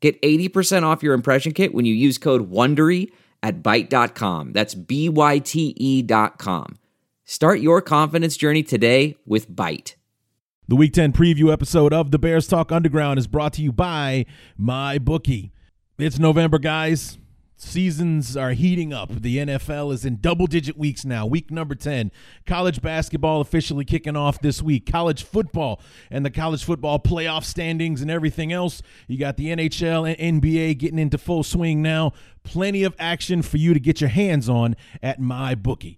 Get 80% off your impression kit when you use code WONDERY at Byte.com. That's B-Y-T-E dot com. Start your confidence journey today with Byte. The Week 10 preview episode of the Bears Talk Underground is brought to you by MyBookie. It's November, guys. Seasons are heating up. The NFL is in double digit weeks now. Week number 10. College basketball officially kicking off this week. College football and the college football playoff standings and everything else. You got the NHL and NBA getting into full swing now. Plenty of action for you to get your hands on at MyBookie.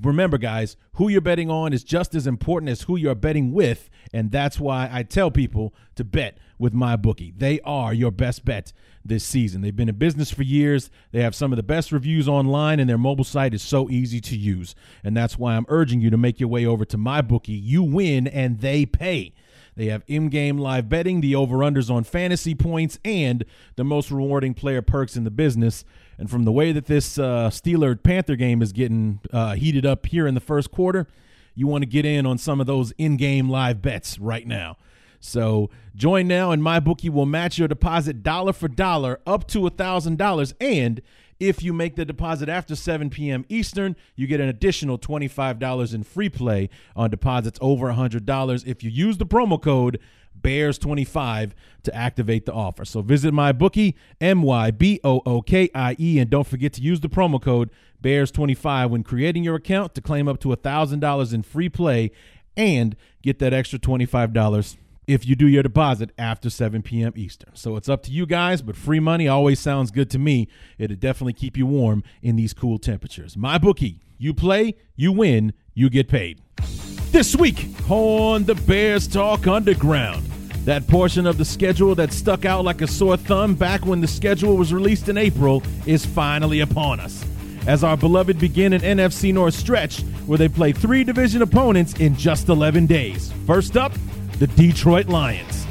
remember, guys, who you're betting on is just as important as who you're betting with. And that's why I tell people to bet with MyBookie. They are your best bet this season. They've been in business for years. They have some of the best reviews online, and their mobile site is so easy to use. And that's why I'm urging you to make your way over to MyBookie. You win, and they pay. They have in game live betting, the over unders on fantasy points, and the most rewarding player perks in the business. And from the way that this uh, Steeler Panther game is getting uh, heated up here in the first quarter, you want to get in on some of those in game live bets right now. So join now, and MyBookie will match your deposit dollar for dollar up to $1,000. And if you make the deposit after 7 p.m. Eastern, you get an additional $25 in free play on deposits over $100 if you use the promo code Bears25 to activate the offer. So visit MyBookie, M Y B O O K I E, and don't forget to use the promo code Bears25 when creating your account to claim up to $1,000 in free play and get that extra $25 if you do your deposit after 7 p.m. Eastern. So it's up to you guys, but free money always sounds good to me. It'll definitely keep you warm in these cool temperatures. MyBookie, you play, you win, you get paid. This week on the Bears Talk Underground, that portion of the schedule that stuck out like a sore thumb back when the schedule was released in April is finally upon us. As our beloved begin an NFC North stretch where they play three division opponents in just 11 days. First up, the Detroit Lions.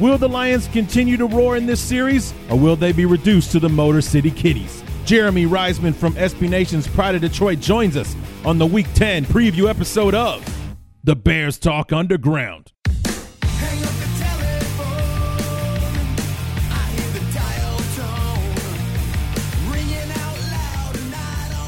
Will the Lions continue to roar in this series, or will they be reduced to the Motor City Kitties? Jeremy Reisman from SB Nation's Pride of Detroit joins us on the Week 10 preview episode of the Bears Talk Underground.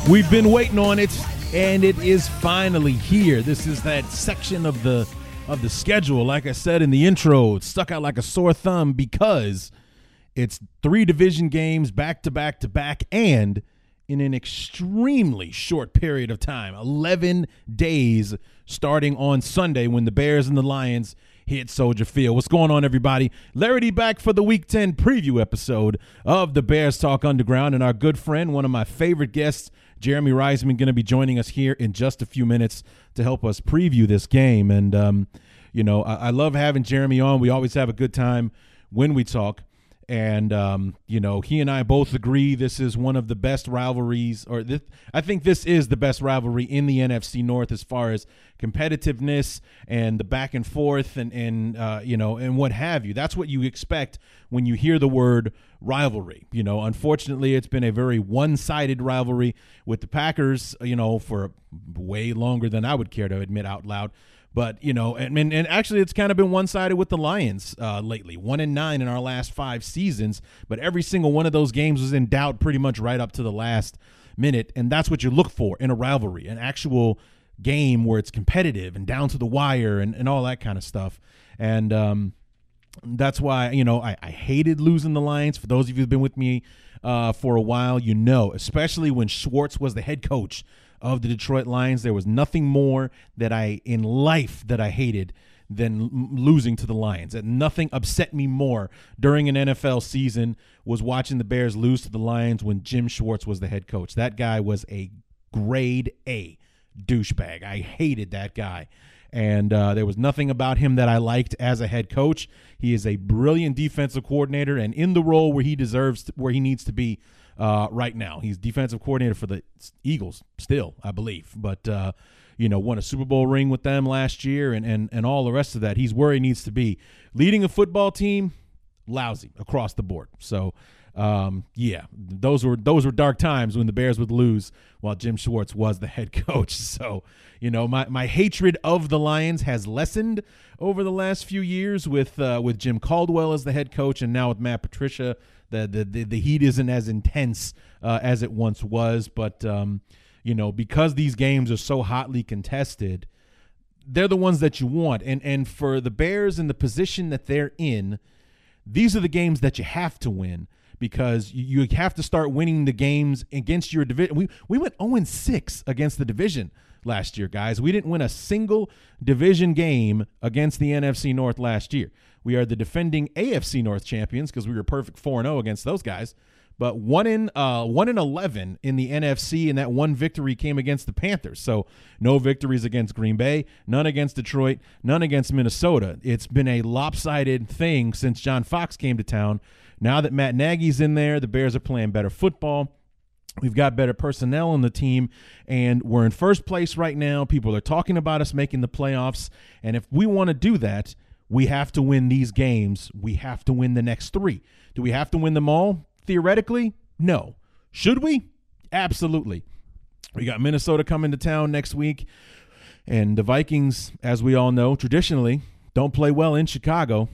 We've been waiting on it, and it is finally here. This is that section of the of the schedule. Like I said in the intro, it's stuck out like a sore thumb because it's three division games back to back to back, and in an extremely short period of time 11 days starting on Sunday when the Bears and the Lions hit Soldier Field. What's going on, everybody? Larry D back for the Week 10 preview episode of the Bears Talk Underground. And our good friend, one of my favorite guests, Jeremy Reisman, going to be joining us here in just a few minutes to help us preview this game. And, um, you know, I, I love having Jeremy on. We always have a good time when we talk. And um, you know, he and I both agree this is one of the best rivalries, or this, I think this is the best rivalry in the NFC North as far as competitiveness and the back and forth, and and uh, you know, and what have you. That's what you expect when you hear the word rivalry. You know, unfortunately, it's been a very one-sided rivalry with the Packers. You know, for way longer than I would care to admit out loud. But you know, and and actually, it's kind of been one sided with the Lions uh, lately. One and nine in our last five seasons, but every single one of those games was in doubt pretty much right up to the last minute, and that's what you look for in a rivalry, an actual game where it's competitive and down to the wire and, and all that kind of stuff. And um, that's why you know I, I hated losing the Lions. For those of you who've been with me uh, for a while, you know, especially when Schwartz was the head coach of the Detroit Lions. There was nothing more that I in life that I hated than losing to the Lions. And nothing upset me more during an NFL season was watching the Bears lose to the Lions when Jim Schwartz was the head coach. That guy was a grade A douchebag. I hated that guy. And uh, there was nothing about him that I liked as a head coach. He is a brilliant defensive coordinator and in the role where he deserves, to, where he needs to be uh, right now. He's defensive coordinator for the Eagles still, I believe. But, uh, you know, won a Super Bowl ring with them last year and, and, and all the rest of that. He's where he needs to be. Leading a football team, lousy across the board. So, um, yeah, those were those were dark times when the Bears would lose while Jim Schwartz was the head coach. So, you know, my, my hatred of the Lions has lessened over the last few years with uh, with Jim Caldwell as the head coach, and now with Matt Patricia. The the the, the heat isn't as intense uh, as it once was, but um, you know, because these games are so hotly contested, they're the ones that you want. And and for the Bears in the position that they're in, these are the games that you have to win because you have to start winning the games against your division. We we went 0 6 against the division last year, guys. We didn't win a single division game against the NFC North last year. We are the defending AFC North champions because we were perfect 4 0 against those guys. But one in uh, one in eleven in the NFC, and that one victory came against the Panthers. So no victories against Green Bay, none against Detroit, none against Minnesota. It's been a lopsided thing since John Fox came to town. Now that Matt Nagy's in there, the Bears are playing better football. We've got better personnel on the team, and we're in first place right now. People are talking about us making the playoffs. And if we want to do that, we have to win these games. We have to win the next three. Do we have to win them all? Theoretically, no. Should we? Absolutely. We got Minnesota coming to town next week. And the Vikings, as we all know, traditionally don't play well in Chicago.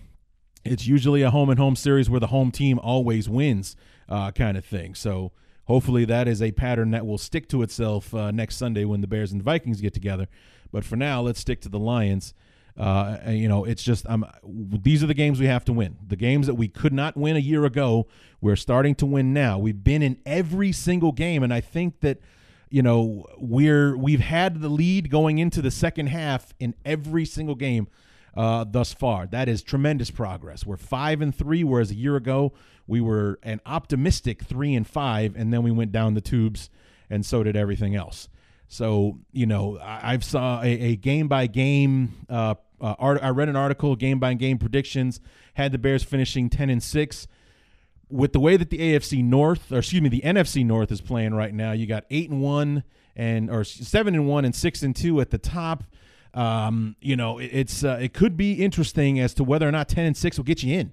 It's usually a home and home series where the home team always wins, uh, kind of thing. So hopefully that is a pattern that will stick to itself uh, next Sunday when the Bears and Vikings get together. But for now, let's stick to the Lions. Uh, you know, it's just um, these are the games we have to win. The games that we could not win a year ago, we're starting to win now. We've been in every single game, and I think that you know we're we've had the lead going into the second half in every single game uh, thus far. That is tremendous progress. We're five and three, whereas a year ago we were an optimistic three and five, and then we went down the tubes, and so did everything else. So you know, I, have saw a, game by game. Uh, art, I read an article, game by game predictions had the Bears finishing ten and six. With the way that the AFC North, or excuse me, the NFC North is playing right now, you got eight and one and or seven and one and six and two at the top. Um, you know, it, it's uh, it could be interesting as to whether or not ten and six will get you in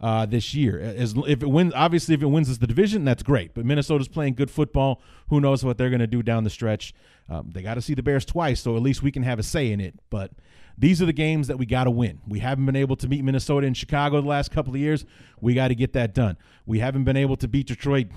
uh, this year. As if it wins, obviously, if it wins us the division, that's great. But Minnesota's playing good football. Who knows what they're going to do down the stretch? Um, they got to see the Bears twice, so at least we can have a say in it. But these are the games that we got to win. We haven't been able to meet Minnesota and Chicago the last couple of years. We got to get that done. We haven't been able to beat Detroit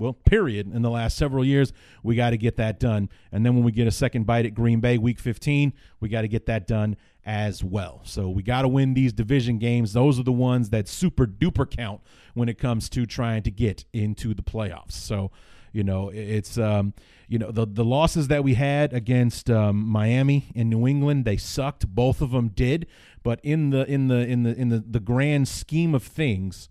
well, period, in the last several years. We got to get that done. And then when we get a second bite at Green Bay week 15, we got to get that done as well. So we got to win these division games. Those are the ones that super duper count when it comes to trying to get into the playoffs. So, you know, it's um, you know the the losses that we had against um, Miami and New England, they sucked. Both of them did, but in the in the in the in the, the grand scheme of things,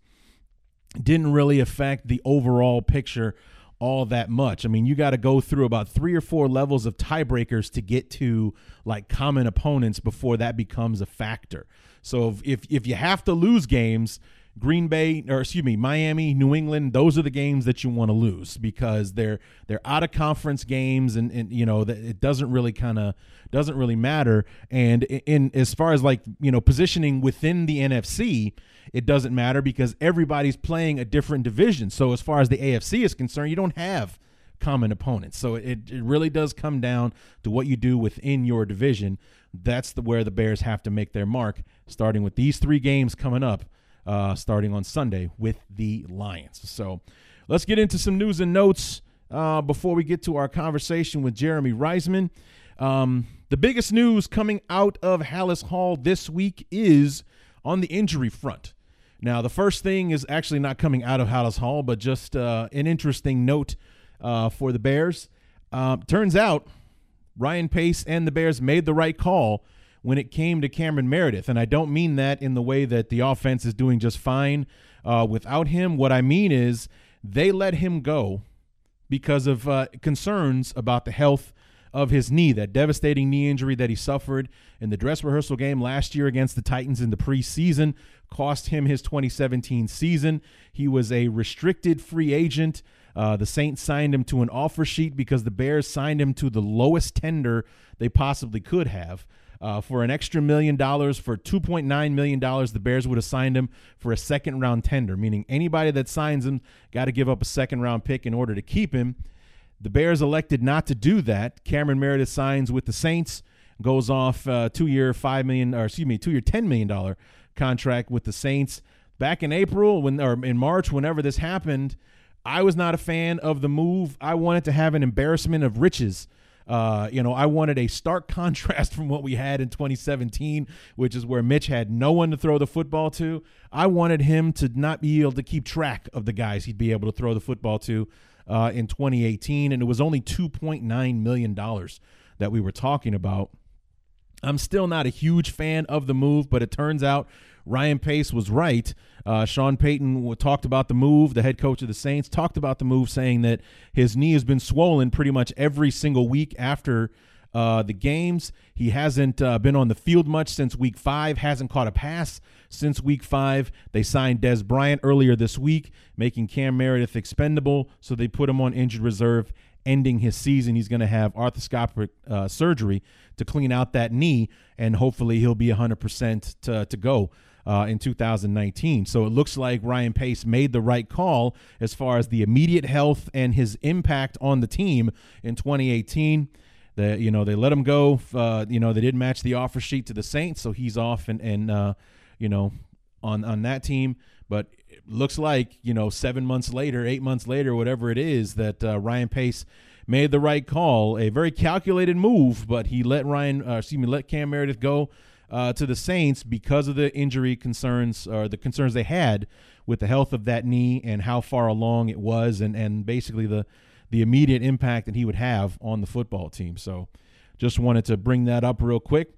didn't really affect the overall picture all that much. I mean, you got to go through about three or four levels of tiebreakers to get to like common opponents before that becomes a factor. So if, if, if you have to lose games, Green Bay or excuse me, Miami, New England, those are the games that you want to lose because they're they're out of conference games and, and you know that it doesn't really kind of doesn't really matter and in, in as far as like, you know, positioning within the NFC, it doesn't matter because everybody's playing a different division. So as far as the AFC is concerned, you don't have common opponents. So it, it really does come down to what you do within your division. That's the where the Bears have to make their mark, starting with these three games coming up, uh, starting on Sunday with the Lions. So let's get into some news and notes uh, before we get to our conversation with Jeremy Reisman. Um, the biggest news coming out of Halas Hall this week is on the injury front. Now, the first thing is actually not coming out of Halas Hall, but just uh, an interesting note uh, for the Bears. Uh, turns out Ryan Pace and the Bears made the right call when it came to Cameron Meredith. And I don't mean that in the way that the offense is doing just fine uh, without him. What I mean is they let him go because of uh, concerns about the health of his knee, that devastating knee injury that he suffered in the dress rehearsal game last year against the Titans in the preseason, cost him his 2017 season. He was a restricted free agent. Uh, the Saints signed him to an offer sheet because the Bears signed him to the lowest tender they possibly could have. Uh, for an extra million dollars, for $2.9 million, the Bears would have signed him for a second round tender, meaning anybody that signs him got to give up a second round pick in order to keep him. The Bears elected not to do that. Cameron Meredith signs with the Saints, goes off uh, two year five million, or excuse me, two year ten million dollar contract with the Saints. Back in April, when or in March, whenever this happened, I was not a fan of the move. I wanted to have an embarrassment of riches. Uh, you know, I wanted a stark contrast from what we had in 2017, which is where Mitch had no one to throw the football to. I wanted him to not be able to keep track of the guys he'd be able to throw the football to uh, in 2018, and it was only 2.9 million dollars that we were talking about. I'm still not a huge fan of the move, but it turns out Ryan Pace was right. Uh, Sean Payton talked about the move. The head coach of the Saints talked about the move, saying that his knee has been swollen pretty much every single week after uh, the games. He hasn't uh, been on the field much since week five, hasn't caught a pass since week five. They signed Dez Bryant earlier this week, making Cam Meredith expendable, so they put him on injured reserve, ending his season. He's going to have arthroscopic uh, surgery to clean out that knee, and hopefully he'll be 100% to, to go. Uh, in 2019. So it looks like Ryan Pace made the right call as far as the immediate health and his impact on the team in 2018. The, you know they let him go. Uh, you know they didn't match the offer sheet to the Saints, so he's off and and uh, you know on on that team. But it looks like you know seven months later, eight months later, whatever it is, that uh, Ryan Pace made the right call, a very calculated move. But he let Ryan, uh, excuse me, let Cam Meredith go. Uh, to the Saints because of the injury concerns or the concerns they had with the health of that knee and how far along it was, and and basically the the immediate impact that he would have on the football team. So just wanted to bring that up real quick.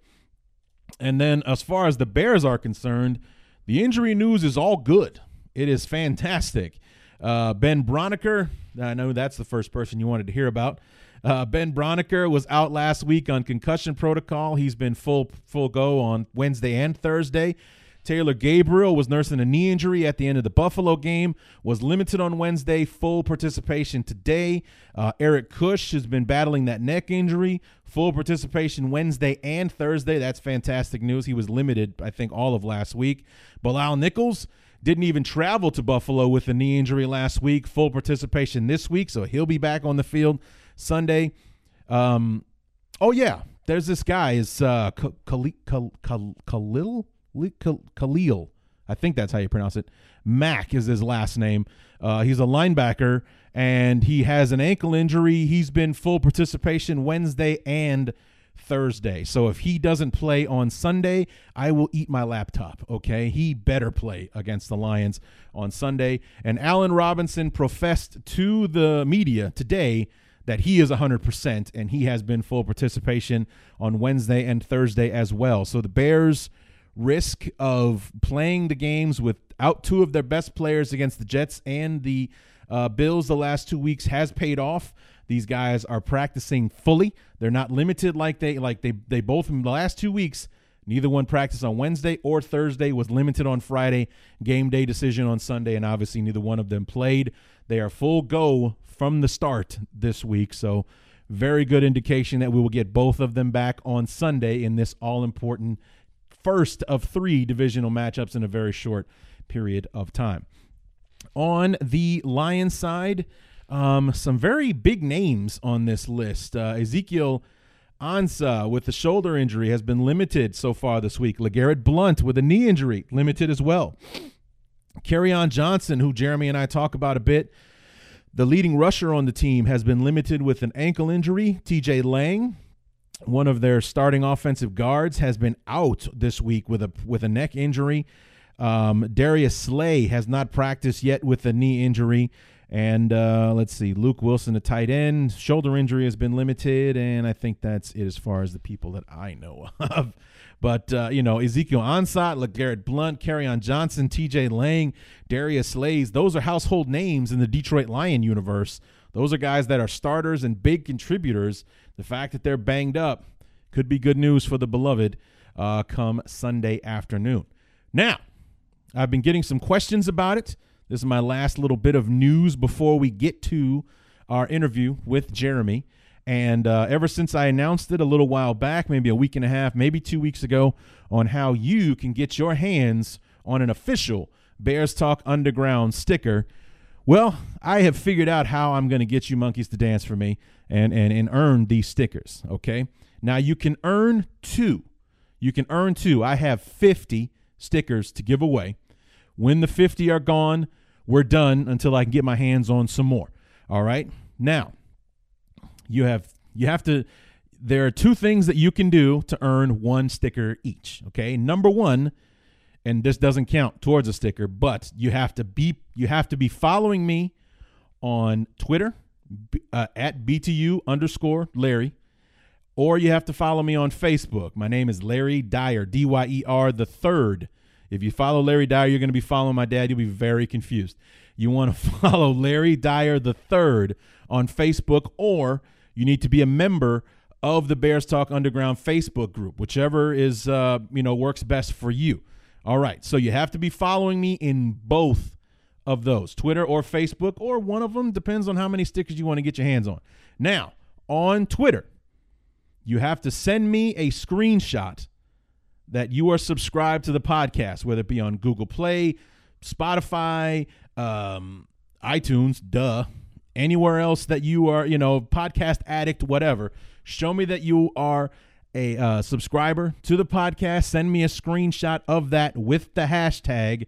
And then as far as the Bears are concerned, the injury news is all good. It is fantastic. Uh, ben Braunecker, I know that's the first person you wanted to hear about. Uh, ben Braunecker was out last week on concussion protocol. He's been full full go on Wednesday and Thursday. Taylor Gabriel was nursing a knee injury at the end of the Buffalo game, was limited on Wednesday, full participation today. Uh, Eric Kush has been battling that neck injury, full participation Wednesday and Thursday. That's fantastic news. He was limited, I think, all of last week. Bilal Nichols didn't even travel to Buffalo with a knee injury last week, full participation this week, so he'll be back on the field Sunday. Um, oh, yeah. There's this guy, is uh, Khalil, Khalil Khalil. I think that's how you pronounce it. Mack is his last name. Uh, he's a linebacker and he has an ankle injury. He's been full participation Wednesday and Thursday. So if he doesn't play on Sunday, I will eat my laptop. Okay. He better play against the Lions on Sunday. And Allen Robinson professed to the media today that he is 100% and he has been full participation on Wednesday and Thursday as well. So the Bears risk of playing the games without two of their best players against the Jets and the uh, Bills the last two weeks has paid off. These guys are practicing fully. They're not limited like they like they they both in the last two weeks. Neither one practiced on Wednesday or Thursday. Was limited on Friday. Game day decision on Sunday, and obviously neither one of them played. They are full go from the start this week. So very good indication that we will get both of them back on Sunday in this all important first of three divisional matchups in a very short period of time. On the Lions side, um, some very big names on this list. Uh, Ezekiel Ansah with the shoulder injury has been limited so far this week. LeGarrette Blunt with a knee injury, limited as well. Kerryon Johnson, who Jeremy and I talk about a bit, the leading rusher on the team, has been limited with an ankle injury. TJ Lang one of their starting offensive guards has been out this week with a with a neck injury. Um, Darius Slay has not practiced yet with a knee injury, And uh, let's see, Luke Wilson, a tight end, shoulder injury has been limited, and I think that's it as far as the people that I know of. But uh, you know, Ezekiel Ansah, LeGarrette Blunt, Kerryon Johnson, T.J. Lang, Darius Slays, those are household names in the Detroit Lion universe. Those are guys that are starters and big contributors. The fact that they're banged up could be good news for the beloved uh, come Sunday afternoon. Now, I've been getting some questions about it. This is my last little bit of news before we get to our interview with Jeremy. And uh, ever since I announced it a little while back, maybe a week and a half, maybe two weeks ago, on how you can get your hands on an official Bears Talk Underground sticker, well, I have figured out how I'm going to get you monkeys to dance for me and, and, and earn these stickers. Okay. Now you can earn two. You can earn two. I have 50 stickers to give away. When the 50 are gone, we're done until I can get my hands on some more. All right. Now, you have you have to there are two things that you can do to earn one sticker each. Okay. Number one, and this doesn't count towards a sticker, but you have to be you have to be following me on Twitter uh, at BTU underscore Larry, or you have to follow me on Facebook. My name is Larry Dyer, D Y E R the third. If you follow Larry Dyer, you're going to be following my dad. You'll be very confused. You want to follow Larry Dyer the third on Facebook, or you need to be a member of the Bears Talk Underground Facebook group, whichever is uh, you know works best for you. All right, so you have to be following me in both of those, Twitter or Facebook, or one of them depends on how many stickers you want to get your hands on. Now, on Twitter, you have to send me a screenshot that you are subscribed to the podcast, whether it be on Google Play, Spotify, um, iTunes, duh, anywhere else that you are, you know, podcast addict, whatever. Show me that you are a uh, subscriber to the podcast. Send me a screenshot of that with the hashtag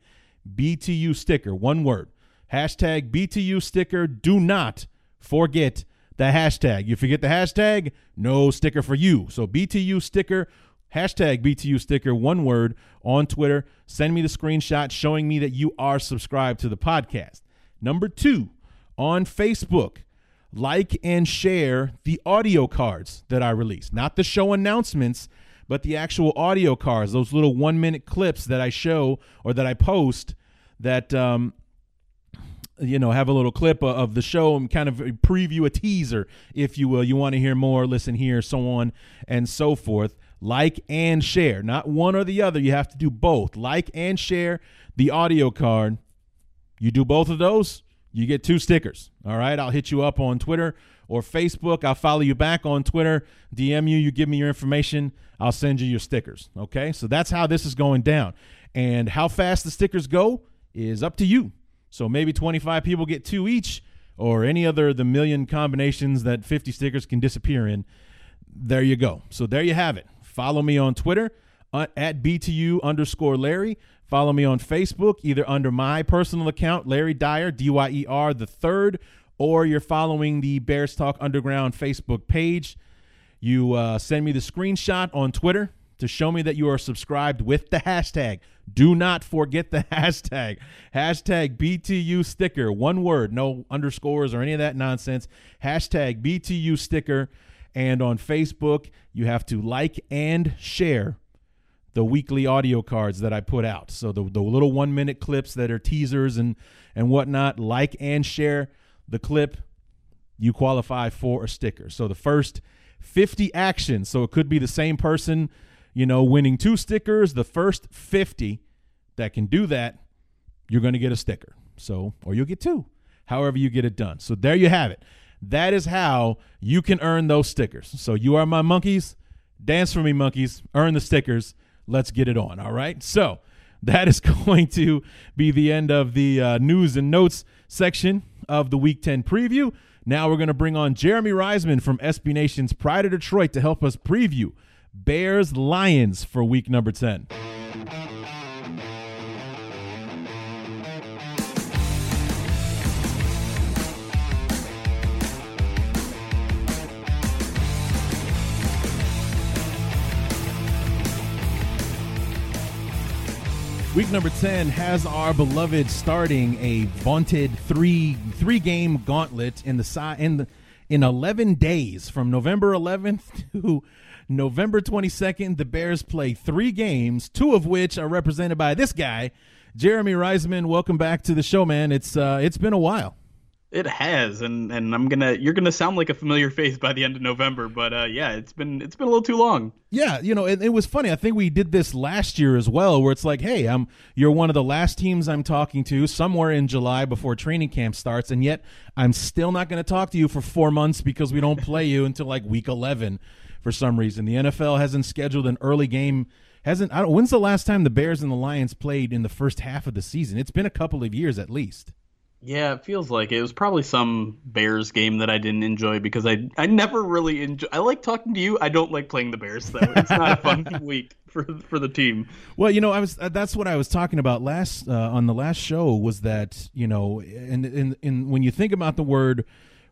BTU sticker, one word. Hashtag BTU sticker. Do not forget the hashtag. You forget the hashtag, no sticker for you. So BTU sticker hashtag BTU sticker, one word, on Twitter. Send me the screenshot showing me that you are subscribed to the podcast. Number two, on Facebook, like and share the audio cards that I release, not the show announcements, but the actual audio cards, those little one minute clips that I show or that I post that um, you know have a little clip of the show and kind of preview a teaser if you will you want to hear more listen here so on and so forth like and share, not one or the other. You have to do both. Like and share the audio card. You do both of those, you get two stickers. All right. I'll hit you up on Twitter or Facebook. I'll follow you back on Twitter, DM you, you give me your information. I'll send you your stickers. Okay. So that's how this is going down. And how fast the stickers go is up to you. So maybe 25 people get two each, or any other the million combinations that 50 stickers can disappear in. There you go. So there you have it. Follow me on Twitter at BTU underscore Larry. Follow me on Facebook, either under my personal account, Larry Dyer, D Y E R, the third, or you're following the Bears Talk Underground Facebook page. You uh, send me the screenshot on Twitter to show me that you are subscribed with the hashtag. Do not forget the hashtag. Hashtag BTU sticker. One word, no underscores or any of that nonsense. Hashtag BTU sticker. And on Facebook, you have to like and share the weekly audio cards that I put out. So the, the little one minute clips that are teasers and, and whatnot, like and share the clip, you qualify for a sticker. So the first 50 actions, so it could be the same person, you know, winning two stickers. The first 50 that can do that, you're going to get a sticker. So, or you'll get two, however you get it done. So there you have it. That is how you can earn those stickers. So you are my monkeys. Dance for me, monkeys. Earn the stickers. Let's get it on. All right. So that is going to be the end of the uh, news and notes section of the Week 10 preview. Now we're going to bring on Jeremy Reisman from SB Nation's Pride of Detroit to help us preview Bears Lions for week number 10. Week number 10 has our beloved starting a vaunted three three game gauntlet in the side in the in 11 days from November 11th to November 22nd. The Bears play three games, two of which are represented by this guy, Jeremy Reisman. Welcome back to the show, man. It's uh, it's been a while. It has, and and I'm gonna you're gonna sound like a familiar face by the end of November, but uh, yeah, it's been it's been a little too long. Yeah, you know, it, it was funny. I think we did this last year as well, where it's like, hey, I'm you're one of the last teams I'm talking to somewhere in July before training camp starts, and yet I'm still not going to talk to you for four months because we don't play you until like week 11 for some reason. The NFL hasn't scheduled an early game. Hasn't I don't, when's the last time the Bears and the Lions played in the first half of the season? It's been a couple of years at least. Yeah, it feels like it. it was probably some Bears game that I didn't enjoy because I I never really enjoy. I like talking to you. I don't like playing the Bears though. It's not a fun week for for the team. Well, you know, I was uh, that's what I was talking about last uh, on the last show was that you know, and in, in when you think about the word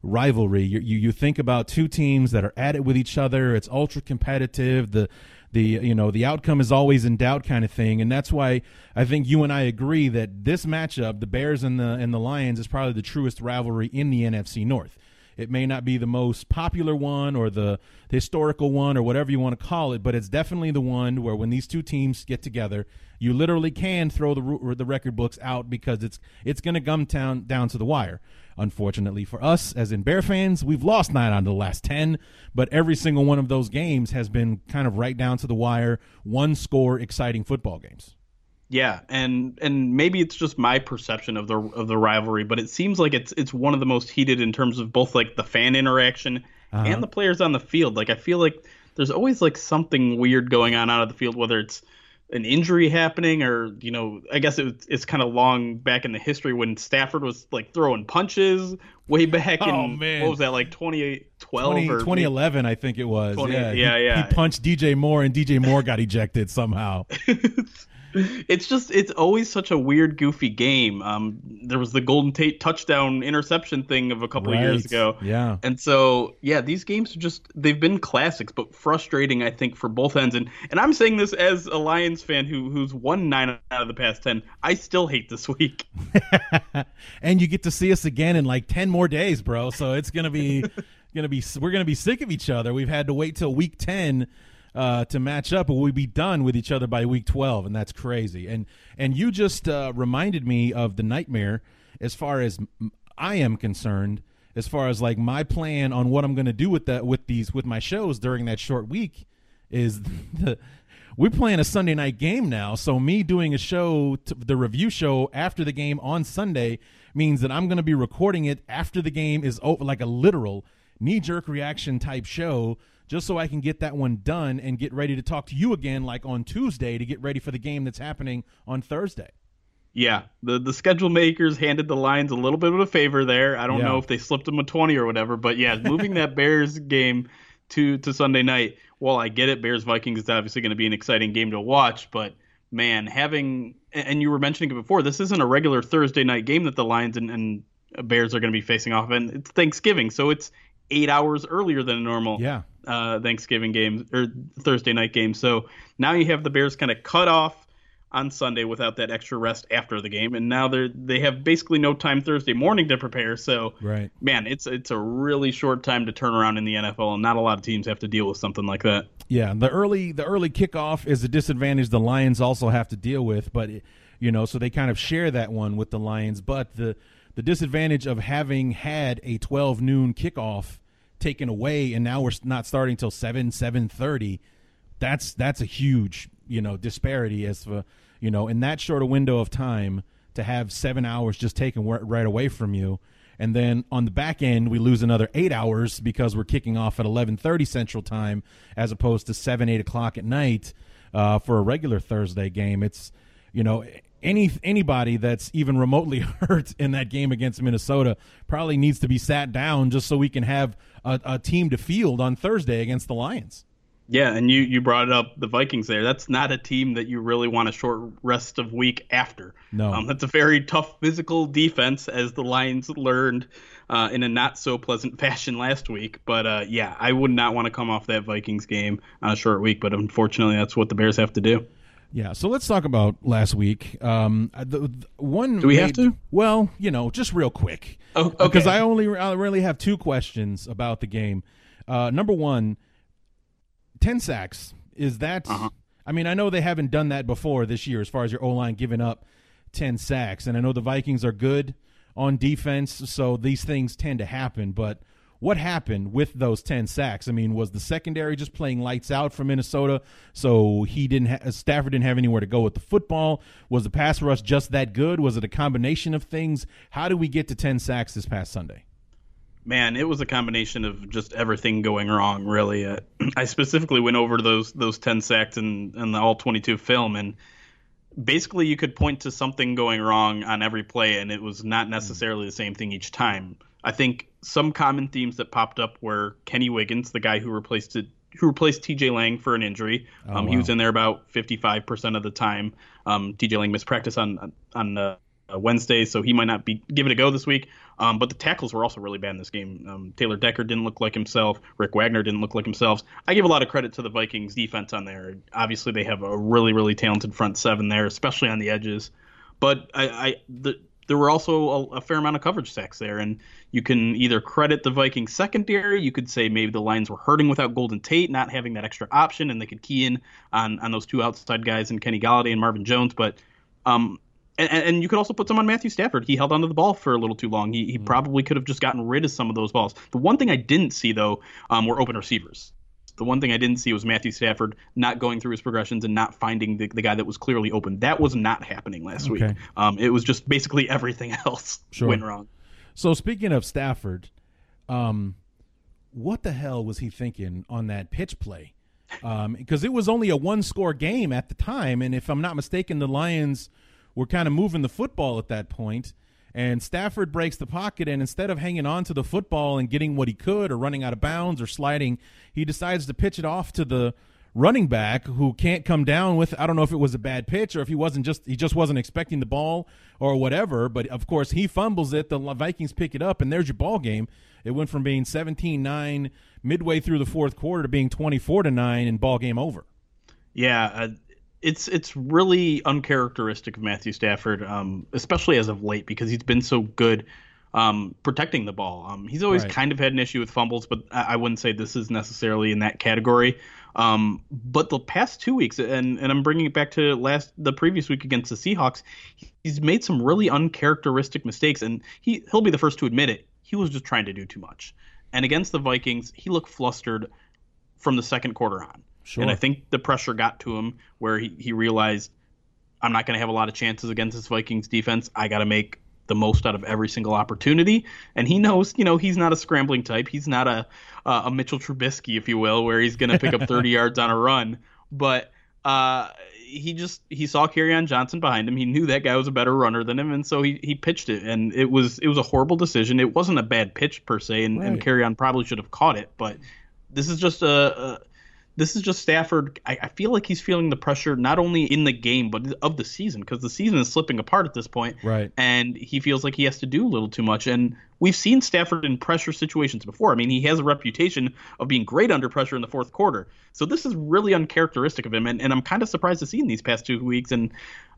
rivalry, you you think about two teams that are at it with each other. It's ultra competitive. The the you know the outcome is always in doubt kind of thing. And that's why I think you and I agree that this matchup the Bears and the and the Lions is probably the truest rivalry in the NFC North it may not be the most popular one or the, the historical one or whatever you want to call it, but it's definitely the one where when these two teams get together, you literally can throw the the record books out because it's it's going to come down down to the wire. Unfortunately for us, as in Bear fans, we've lost nine out of the last ten, but every single one of those games has been kind of right down to the wire, one score, exciting football games. Yeah, and and maybe it's just my perception of the of the rivalry, but it seems like it's it's one of the most heated in terms of both like the fan interaction uh-huh. and the players on the field. Like I feel like there's always like something weird going on out of the field, whether it's an injury happening or you know I guess it, it's kind of long back in the history when Stafford was like throwing punches way back oh, in man. what was that like 2012 20, or 2011 I think it was 20, yeah yeah he, yeah he punched DJ Moore and DJ Moore got ejected somehow it's just it's always such a weird goofy game. Um there was the Golden Tate touchdown interception thing of a couple right. of years ago. Yeah. And so yeah these games are just they've been classics but frustrating i think for both ends. And and i'm saying this as a lions fan who who's won nine out of the past ten i still hate this week. And you get to see us again in like 10 more days bro. So it's gonna be gonna be we're gonna be sick of each other. We've had to wait till week 10 uh, to match up, we'll be done with each other by week 12, and that's crazy. And and you just uh, reminded me of the nightmare as far as I am concerned, as far as like my plan on what I'm going to do with that with these with my shows during that short week is the we're playing a Sunday night game now, so me doing a show, the review show after the game on Sunday means that I'm going to be recording it after the game is over, like a literal knee jerk reaction type show just so I can get that one done and get ready to talk to you again, like on Tuesday, to get ready for the game that's happening on Thursday. Yeah, the the schedule makers handed the Lions a little bit of a favor there. I don't yeah. know if they slipped them a twenty or whatever, but yeah, moving that Bears game to to Sunday night. Well, I get it. Bears Vikings is obviously going to be an exciting game to watch, but man, having and you were mentioning it before, this isn't a regular Thursday night game that the Lions and, and Bears are going to be facing off, and it's Thanksgiving, so it's eight hours earlier than a normal. Yeah. Uh, Thanksgiving game or Thursday night game. So now you have the Bears kind of cut off on Sunday without that extra rest after the game, and now they they have basically no time Thursday morning to prepare. So, right, man, it's it's a really short time to turn around in the NFL, and not a lot of teams have to deal with something like that. Yeah, the early the early kickoff is a disadvantage the Lions also have to deal with, but you know, so they kind of share that one with the Lions, but the the disadvantage of having had a 12 noon kickoff taken away, and now we're not starting till seven seven thirty. That's that's a huge you know disparity as for you know in that short a window of time to have seven hours just taken right away from you. And then on the back end, we lose another eight hours because we're kicking off at 11:30 Central Time, as opposed to seven, eight o'clock at night uh, for a regular Thursday game. It's you know any anybody that's even remotely hurt in that game against Minnesota probably needs to be sat down just so we can have a, a, team to field on Thursday against the Lions. Yeah, and you you brought up the Vikings there. That's not a team that you really want a short rest of week after. No, um, that's a very tough physical defense, as the Lions learned uh, in a not so pleasant fashion last week. But uh, yeah, I would not want to come off that Vikings game on a short week. But unfortunately, that's what the Bears have to do. Yeah, so let's talk about last week. Um, the, the one Do we have to? Well, you know, just real quick. Oh, okay. Because I only I really have two questions about the game. Uh, number one, 10 sacks. Is that Uh-huh. I mean, I know they haven't done that before this year as far as your O-line giving up 10 sacks and I know the Vikings are good on defense, so these things tend to happen, but what happened with those 10 sacks? I mean, was the secondary just playing lights out for Minnesota so he didn't ha- Stafford didn't have anywhere to go with the football? Was the pass rush just that good? Was it a combination of things? How do we get to 10 sacks this past Sunday? Man, it was a combination of just everything going wrong. Really, uh, I specifically went over those those ten sacks and and the all twenty two film, and basically you could point to something going wrong on every play, and it was not necessarily the same thing each time. I think some common themes that popped up were Kenny Wiggins, the guy who replaced it, who replaced T.J. Lang for an injury. Oh, um, He was in there about fifty five percent of the time. Um, T.J. Lang missed practice on on uh, uh, Wednesday, so he might not be give it a go this week. Um, but the tackles were also really bad in this game. Um, Taylor Decker didn't look like himself. Rick Wagner didn't look like himself. I give a lot of credit to the Vikings defense on there. Obviously, they have a really really talented front seven there, especially on the edges. But I, I the, there were also a, a fair amount of coverage sacks there, and you can either credit the Vikings secondary. You could say maybe the Lions were hurting without Golden Tate, not having that extra option, and they could key in on on those two outside guys, and Kenny Golladay and Marvin Jones. But um, and, and you could also put some on Matthew Stafford. He held onto the ball for a little too long. He, he probably could have just gotten rid of some of those balls. The one thing I didn't see though um, were open receivers. The one thing I didn't see was Matthew Stafford not going through his progressions and not finding the, the guy that was clearly open. That was not happening last week. Um, it was just basically everything else Sure. went wrong. So speaking of Stafford, um, what the hell was he thinking on that pitch play? Because it was only a one-score game at the time, and if I'm not mistaken, the Lions were kind of moving the football at that point. And Stafford breaks the pocket, and instead of hanging on to the football and getting what he could, or running out of bounds, or sliding, he decides to pitch it off to the running back who can't come down with I don't know if it was a bad pitch or if he wasn't just he just wasn't expecting the ball or whatever but of course he fumbles it the Vikings pick it up and there's your ball game it went from being 17-9 midway through the fourth quarter to being 24 to 9 and ball game over. Yeah, uh, it's it's really uncharacteristic of Matthew Stafford, um, especially as of late, because he's been so good um, protecting the ball. Um, he's always Right. kind of had an issue with fumbles, but I, I wouldn't say this is necessarily in that category. Um, but the past two weeks, and and I'm bringing it back to last the previous week against the Seahawks, he's made some really uncharacteristic mistakes, and he he'll be the first to admit it. He was just trying to do too much. And against the Vikings, he looked flustered from the second quarter on. Sure. And I think the pressure got to him where he, he realized I'm not going to have a lot of chances against this Vikings defense. I got to make the most out of every single opportunity. And he knows, you know, he's not a scrambling type. He's not a uh, a Mitchell Trubisky, if you will, where he's going to pick up 30 yards on a run. But uh, he just he saw on Johnson behind him. He knew that guy was a better runner than him, and so he, he pitched it. And it was it was a horrible decision. It wasn't a bad pitch per se, and, and Right. on probably should have caught it. But this is just a, a this is just Stafford. I, I feel like he's feeling the pressure not only in the game but of the season because the season is slipping apart at this point. Right. And he feels like he has to do a little too much. And we've seen Stafford in pressure situations before. I mean, he has a reputation of being great under pressure in the fourth quarter. So this is really uncharacteristic of him. And, and I'm kind of surprised to see in these past two weeks. And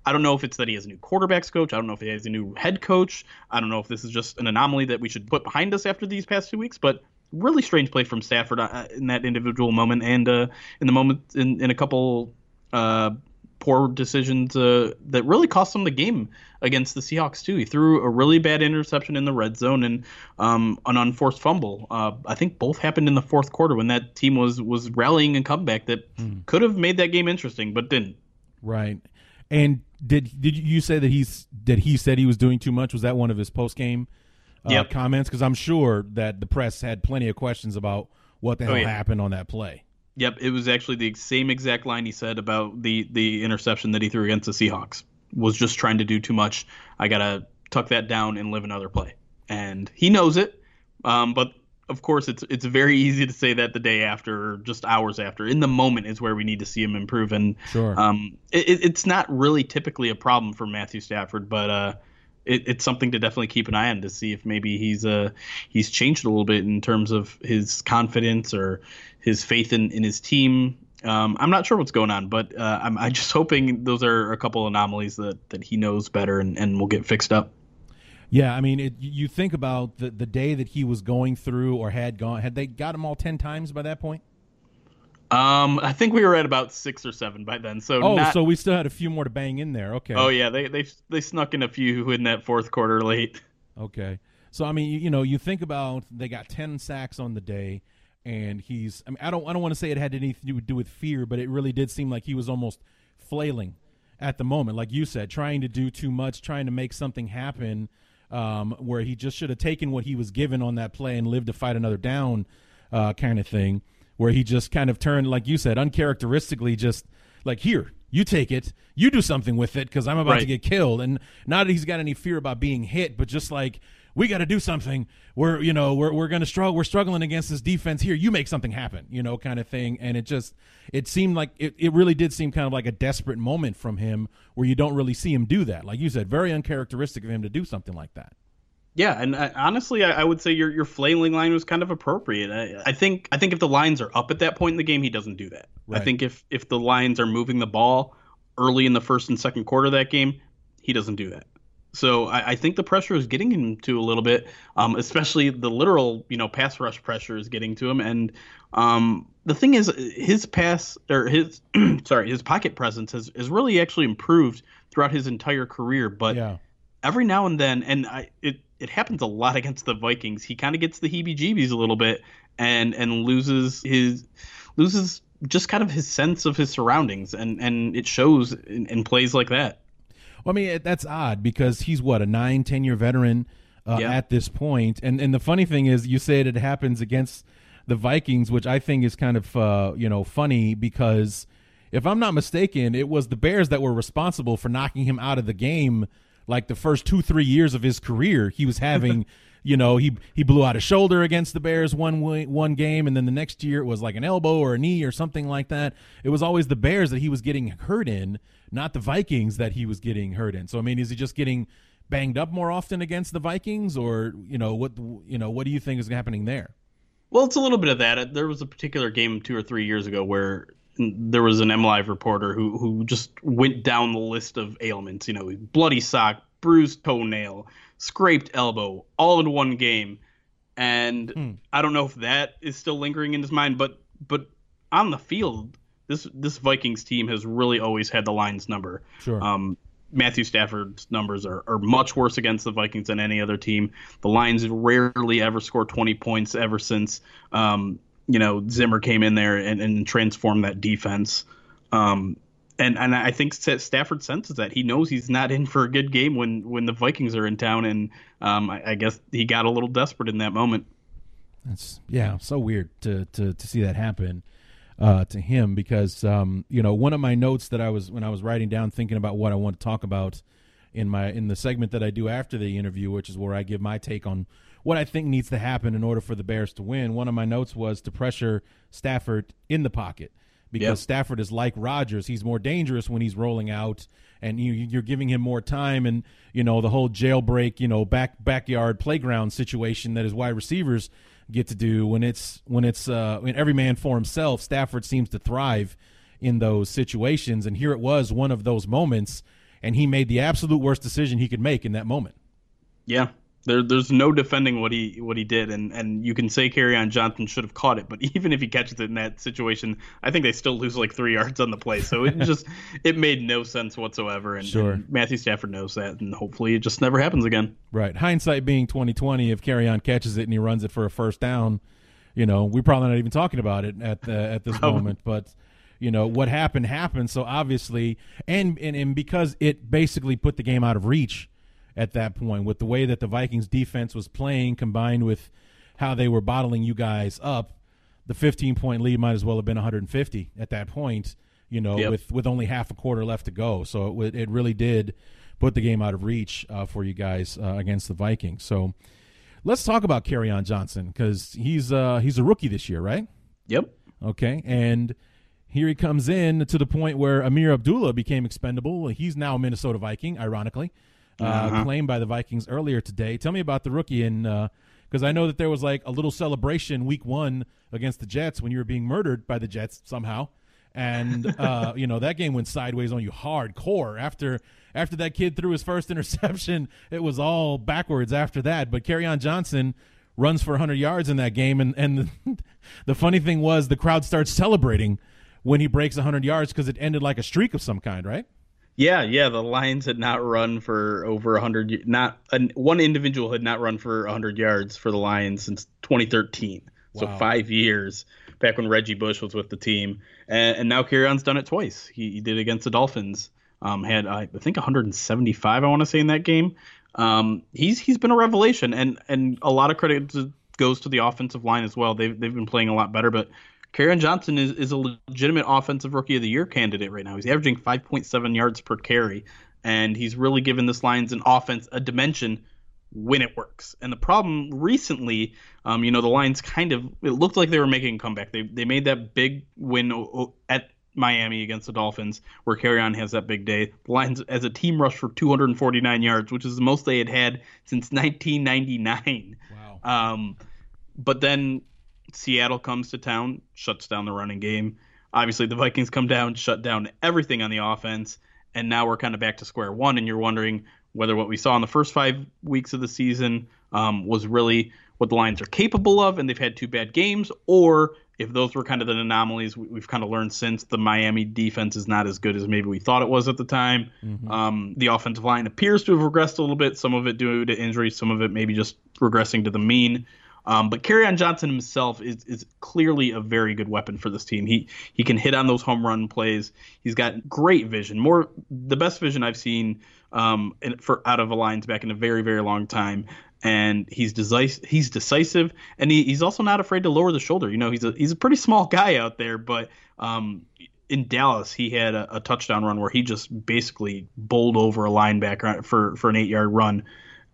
I don't know if it's that he has a new quarterbacks coach. I don't know if he has a new head coach. I don't know if this is just an anomaly that we should put behind us after these past two weeks. But really strange play from Stafford uh, in that individual moment and uh, in the moment in, in a couple uh, poor decisions uh, that really cost him the game against the Seahawks too. He threw a really bad interception in the red zone and um, an unforced fumble. Uh, I think both happened in the fourth quarter when that team was was rallying and comeback that could have made that game interesting but didn't. Right. And did did you say that he's that he said he was doing too much? Was that one of his post game uh, Yep. comments? Because I'm sure that the press had plenty of questions about what the hell Oh, yeah. happened on that play. Yep, it was actually the same exact line he said about the the interception that he threw against the Seahawks. Was just trying to do too much. I gotta tuck that down and live another play, and he knows it. Um, but of course, it's it's very easy to say that the day after, or just hours after. In the moment is where we need to see him improve, and Sure. um, it, it- it's not really typically a problem for Matthew Stafford, but uh, it, it's something to definitely keep an eye on to see if maybe he's uh he's changed a little bit in terms of his confidence or his faith in, in his team. Um, I'm not sure what's going on, but uh, I'm, I'm just hoping those are a couple anomalies that, that he knows better and, and will get fixed up. Yeah, I mean, it, you think about the the day that he was going through or had gone. Had they got him all ten times by that point? Um, I think we were at about six or seven by then. So oh, not, so we still had a few more to bang in there. Okay. Oh yeah, they they they snuck in a few in that fourth quarter late. Okay. So I mean, you, you know, you think about they got ten sacks on the day, and he's. I mean, I don't I don't want to say it had anything to do with fear, but it really did seem like he was almost flailing at the moment, like you said, trying to do too much, trying to make something happen um, where he just should have taken what he was given on that play and lived to fight another down, uh, kind of thing. Where he just kind of turned, like you said, uncharacteristically, just like here, you take it, you do something with it because I'm about Right. to get killed. And not that he's got any fear about being hit, but just like we got to do something. We're you know we're we're gonna struggle. We're struggling against this defense here. You make something happen, you know, kind of thing. And it just it seemed like it, it really did seem kind of like a desperate moment from him where you don't really see him do that. Like you said, very uncharacteristic of him to do something like that. Yeah, and I, honestly, I, I would say your your flailing line was kind of appropriate. I, I think I think if the lines are up at that point in the game, he doesn't do that. Right. I think if if the lines are moving the ball early in the first and second quarter of that game, he doesn't do that. So I, I think the pressure is getting him to a little bit, um, especially the literal you know pass rush pressure is getting to him. And um, the thing is, his pass or his sorry his pocket presence has has really actually improved throughout his entire career. But yeah. every now and then, and I, it it happens a lot against the Vikings. He kind of gets the heebie-jeebies a little bit, and and loses his loses just kind of his sense of his surroundings, and and it shows in, in plays like that. Well, I mean, that's odd because he's what a nine, ten year veteran uh, Yeah. at this point, and and the funny thing is, you said it happens against the Vikings, which I think is kind of uh, you know funny because if I'm not mistaken, it was the Bears that were responsible for knocking him out of the game. Like the first two, three years of his career, he was having, you know, he he blew out a shoulder against the Bears one one game, and then the next year it was like an elbow or a knee or something like that. It was always the Bears that he was getting hurt in, not the Vikings that he was getting hurt in. So I mean, is he just getting banged up more often against the Vikings, or you know what you know what do you think is happening there? Well, it's a little bit of that. There was a particular game two or three years ago where there was an MLive reporter who who just went down the list of ailments. You know, bloody sock, bruised toenail, scraped elbow, all in one game. And I don't know if that is still lingering in his mind, but but on the field, this this Vikings team has really always had the Lions number. Sure. Um, Matthew Stafford's numbers are, are much worse against the Vikings than any other team. The Lions rarely ever score 20 points ever since um, you know Zimmer came in there and, and transformed that defense. Um, and and I think Stafford senses that he knows he's not in for a good game when when the Vikings are in town, and um, I, I guess he got a little desperate in that moment. That's yeah, so weird to to to see that happen uh, to him because um, you know one of my notes that I was when I was writing down thinking about what I want to talk about in my in the segment that I do after the interview, which is where I give my take on what I think needs to happen in order for the Bears to win. One of my notes was to pressure Stafford in the pocket because Yep. Stafford is like Rodgers. He's more dangerous when he's rolling out, and you, you're giving him more time. And you know the whole jailbreak, you know, back backyard playground situation that his wide receivers get to do when it's when it's uh, when every man for himself. Stafford seems to thrive in those situations, and here it was one of those moments, and he made the absolute worst decision he could make in that moment. Yeah. There, there's no defending what he what he did, and, and you can say Kerryon Johnson should have caught it, but even if he catches it in that situation, I think they still lose like three yards on the play. So it just it made no sense whatsoever, and, Sure. and Matthew Stafford knows that, and hopefully it just never happens again. Right. Hindsight being twenty twenty, if Kerryon catches it and he runs it for a first down, you know, we're probably not even talking about it at the, at this moment. But you know what happened happened. So obviously, and, and and because it basically put the game out of reach at that point with the way that the Vikings defense was playing, combined with how they were bottling you guys up, the fifteen point lead might as well have been one hundred and fifty at that point. You know, Yep. with with only half a quarter left to go. So it, it really did put the game out of reach uh, for you guys uh, against the Vikings. So let's talk about on Johnson because he's uh, he's a rookie this year, right? Yep. Okay, and here he comes in to the point where Ameer Abdullah became expendable. He's now a Minnesota Viking, ironically, uh, Uh-huh. claimed by the Vikings earlier today. Tell me about the rookie, and because I know that there was like a little celebration week one against the Jets when you were being murdered by the Jets somehow, and uh, you know that game went sideways on you hardcore after after that kid threw his first interception. It was all backwards after that. But on Johnson runs for 100 yards in that game, and and the, the funny thing was the crowd starts celebrating when he breaks 100 yards because it ended like a streak of some kind, right? Yeah, yeah. The Lions had not run for over 100. Not one individual had not run for 100 yards for the Lions since 2013. Wow. So five years back when Reggie Bush was with the team, and, and now Kerryon's done it twice. He, he did against the Dolphins. Um, had I think 175, I want to say in that game. Um, he's he's been a revelation, and and a lot of credit goes to the offensive line as well. They've they've been playing a lot better, but Kerryon Johnson is, is a legitimate offensive rookie of the year candidate right now. He's averaging 5.7 yards per carry, and he's really given this Lions an offense a dimension when it works. And the problem recently, um, you know, the Lions kind of it looked like they were making a comeback. They they made that big win at Miami against the Dolphins, where Kerryon has that big day. The Lions as a team rushed for 249 yards, which is the most they had had since 1999. Wow. Um, but then Seattle comes to town, shuts down the running game. Obviously, the Vikings come down, shut down everything on the offense, and now we're kind of back to square one. And you're wondering whether what we saw in the first five weeks of the season um, was really what the Lions are capable of, and they've had two bad games, or if those were kind of the anomalies we've kind of learned since the Miami defense is not as good as maybe we thought it was at the time. Mm-hmm. Um, the offensive line appears to have regressed a little bit, some of it due to injury, some of it maybe just regressing to the mean. Um, but Kerryon Johnson himself is is clearly a very good weapon for this team. He he can hit on those home run plays. He's got great vision, more the best vision I've seen um, for out of a Lions back in a very very long time. And he's decisive. He's decisive, and he, he's also not afraid to lower the shoulder. You know, he's a he's a pretty small guy out there, but um, in Dallas, he had a, a, touchdown run where he just basically bowled over a linebacker for for an eight yard run.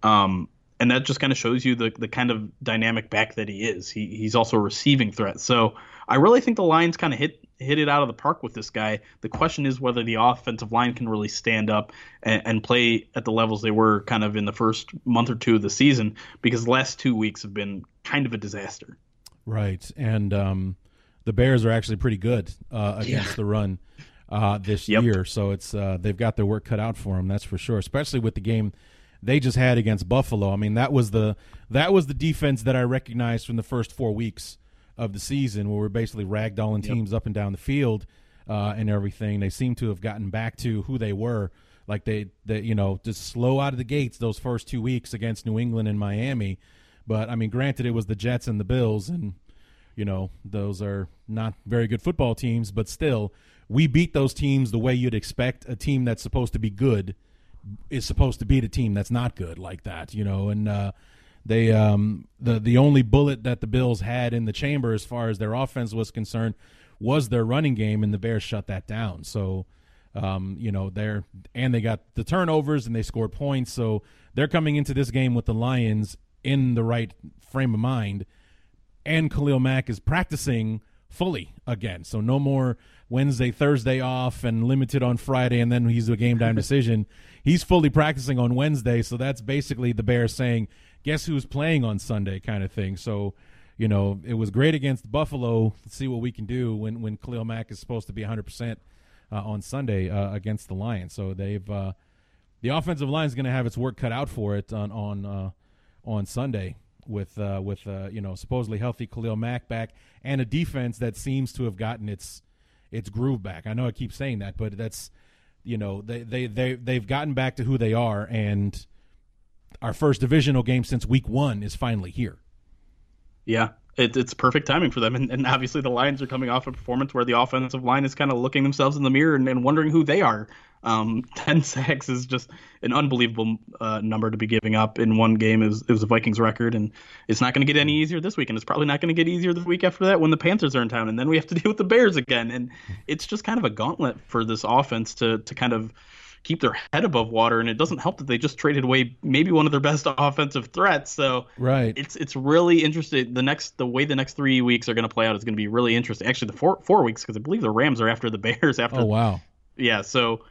Um, and that just kind of shows you the the kind of dynamic back that he is. He he's also a receiving threat. So I really think the Lions kind of hit hit it out of the park with this guy. The question is whether the offensive line can really stand up and, and play at the levels they were kind of in the first month or two of the season, because the last two weeks have been kind of a disaster. Right, and um, the Bears are actually pretty good uh, against yeah. the run uh, this yep. year. So it's uh, they've got their work cut out for them. That's for sure. Especially with the game they just had against Buffalo. I mean, that was the that was the defense that I recognized from the first four weeks of the season, where we're basically ragdolling yep. teams up and down the field uh, and everything. They seem to have gotten back to who they were. Like they, they, you know, just slow out of the gates those first two weeks against New England and Miami. But I mean, granted, it was the Jets and the Bills, and you know, those are not very good football teams. But still, we beat those teams the way you'd expect a team that's supposed to be good is supposed to beat a team that's not good like that, you know, and uh, they um, the the only bullet that the Bills had in the chamber as far as their offense was concerned was their running game, and the Bears shut that down. So, um, you know, they're and they got the turnovers and they scored points, so they're coming into this game with the Lions in the right frame of mind, and Khalil Mack is practicing fully again. So no more Wednesday, Thursday off and limited on Friday, and then he's a game time decision. He's fully practicing on Wednesday, so that's basically the Bears saying, "Guess who's playing on Sunday?" kind of thing. So, you know, it was great against Buffalo. Let's see what we can do when when Khalil Mack is supposed to be 100 uh, percent on Sunday uh, against the Lions. So they've uh, the offensive line is going to have its work cut out for it on on uh, on Sunday with uh, with uh, you know supposedly healthy Khalil Mack back and a defense that seems to have gotten its its groove back. I know I keep saying that, but that's you know they they they they've gotten back to who they are, and our first divisional game since week one is finally here. Yeah, it, it's perfect timing for them, and, and, obviously the Lions are coming off a performance where the offensive line is kind of looking themselves in the mirror and, and wondering who they are. Um, Ten sacks is just an unbelievable uh, number to be giving up in one game. It was a Vikings record, and it's not going to get any easier this week, and it's probably not going to get easier the week after that when the Panthers are in town, and then we have to deal with the Bears again, and it's just kind of a gauntlet for this offense to to kind of keep their head above water. And it doesn't help that they just traded away maybe one of their best offensive threats. So right, it's it's really interesting. The next the way the next three weeks are going to play out is going to be really interesting. Actually, the four four weeks because I believe the Rams are after the Bears after. Oh wow. Yeah. So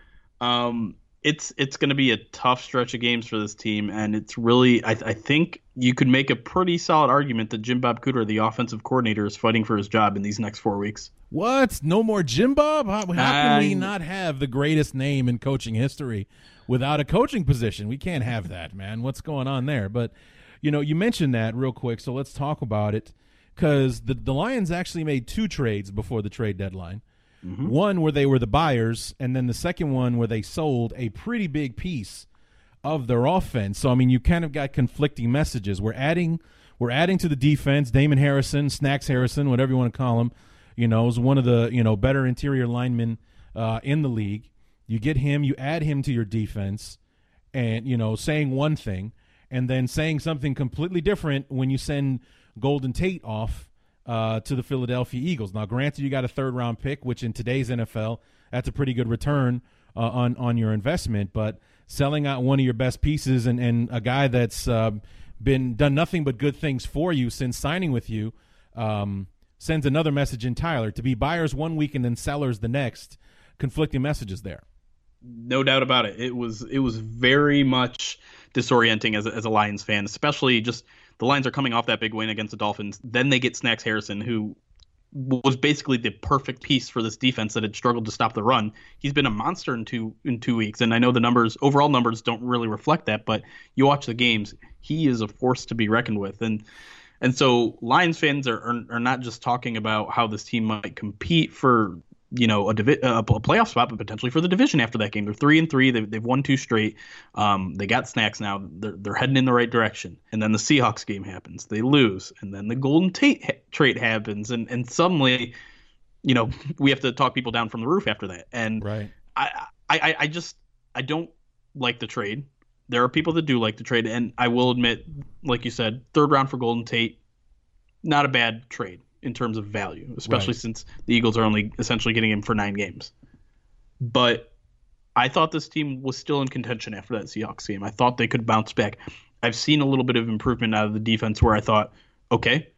um, it's it's going to be a tough stretch of games for this team, and it's really I, I think you could make a pretty solid argument that Jim Bob Cooter, the offensive coordinator, is fighting for his job in these next four weeks. What? No more Jim Bob? How, how can we not have the greatest name in coaching history without a coaching position? We can't have that, man. What's going on there? But you know, you mentioned that real quick, so let's talk about it because the the Lions actually made two trades before the trade deadline. Mm-hmm. One where they were the buyers, and then the second one where they sold a pretty big piece of their offense. So I mean, you kind of got conflicting messages. We're adding we're adding to the defense. Damon Harrison, Snacks Harrison, whatever you want to call him, you know, is one of the you know better interior linemen uh, in the league. You get him, you add him to your defense, and you know, saying one thing and then saying something completely different when you send Golden Tate off uh, to the Philadelphia Eagles. Now, granted, you got a third round pick, which in today's NFL, that's a pretty good return uh, on on your investment. But selling out one of your best pieces and, and a guy that's uh, been done nothing but good things for you since signing with you um, sends another message in Tyler to be buyers one week and then sellers the next. Conflicting messages there. No doubt about it. It was it was very much disorienting as a, as a Lions fan, especially just the Lions are coming off that big win against the Dolphins. Then they get Snacks Harrison, who was basically the perfect piece for this defense that had struggled to stop the run. He's been a monster in two in two weeks, and I know the numbers overall numbers don't really reflect that, but you watch the games, he is a force to be reckoned with, and and so Lions fans are are, are not just talking about how this team might compete for you know a, divi- a playoff spot, but potentially for the division after that game. They're three and three. They've, they've won two straight. Um, they got snacks now. They're, they're heading in the right direction. And then the Seahawks game happens. They lose, and then the Golden Tate ha- trade happens, and and suddenly, you know, we have to talk people down from the roof after that. And right. I, I I just I don't like the trade. There are people that do like the trade, and I will admit, like you said, third round for Golden Tate, not a bad trade in terms of value, especially right. since the Eagles are only essentially getting him for nine games. But I thought this team was still in contention after that Seahawks game. I thought they could bounce back. I've seen a little bit of improvement out of the defense where I thought, okay,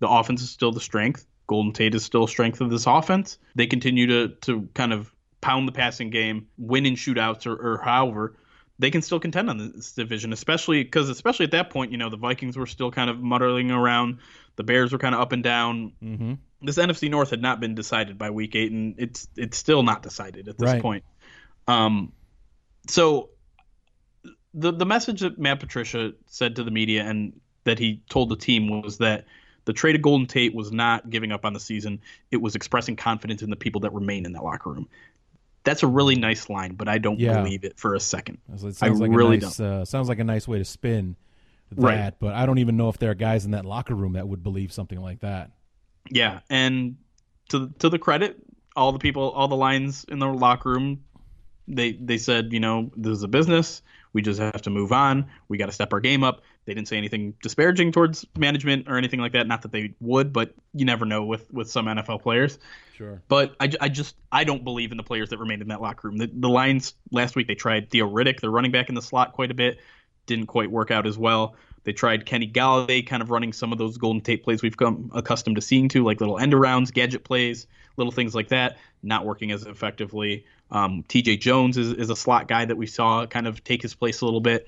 the offense is still the strength. Golden Tate is still strength of this offense. They continue to to kind of pound the passing game, win in shootouts or, or however, they can still contend on this division, especially because especially at that point, you know, the Vikings were still kind of muddling around. The Bears were kind of up and down. Mm-hmm. This NFC North had not been decided by Week Eight, and it's it's still not decided at this right. point. Um, so the the message that Matt Patricia said to the media and that he told the team was that the trade of Golden Tate was not giving up on the season. It was expressing confidence in the people that remain in that locker room. That's a really nice line, but I don't yeah. believe it for a second. I like really nice, don't. Uh, sounds like a nice way to spin that, right. but I don't even know if there are guys in that locker room that would believe something like that. Yeah, and to to the credit, all the people, all the lines in the locker room, they they said, you know, this is a business. We just have to move on. We got to step our game up. They didn't say anything disparaging towards management or anything like that. Not that they would, but you never know with with some NFL players. Sure. But I, I just I don't believe in the players that remained in that locker room. The, the Lions last week they tried Theo Riddick, the running back in the slot, quite a bit. Didn't quite work out as well. They tried Kenny Golladay, kind of running some of those Golden Tate plays we've come accustomed to seeing to, like little end arounds, gadget plays, little things like that, not working as effectively. Um, TJ Jones is, is a slot guy that we saw kind of take his place a little bit.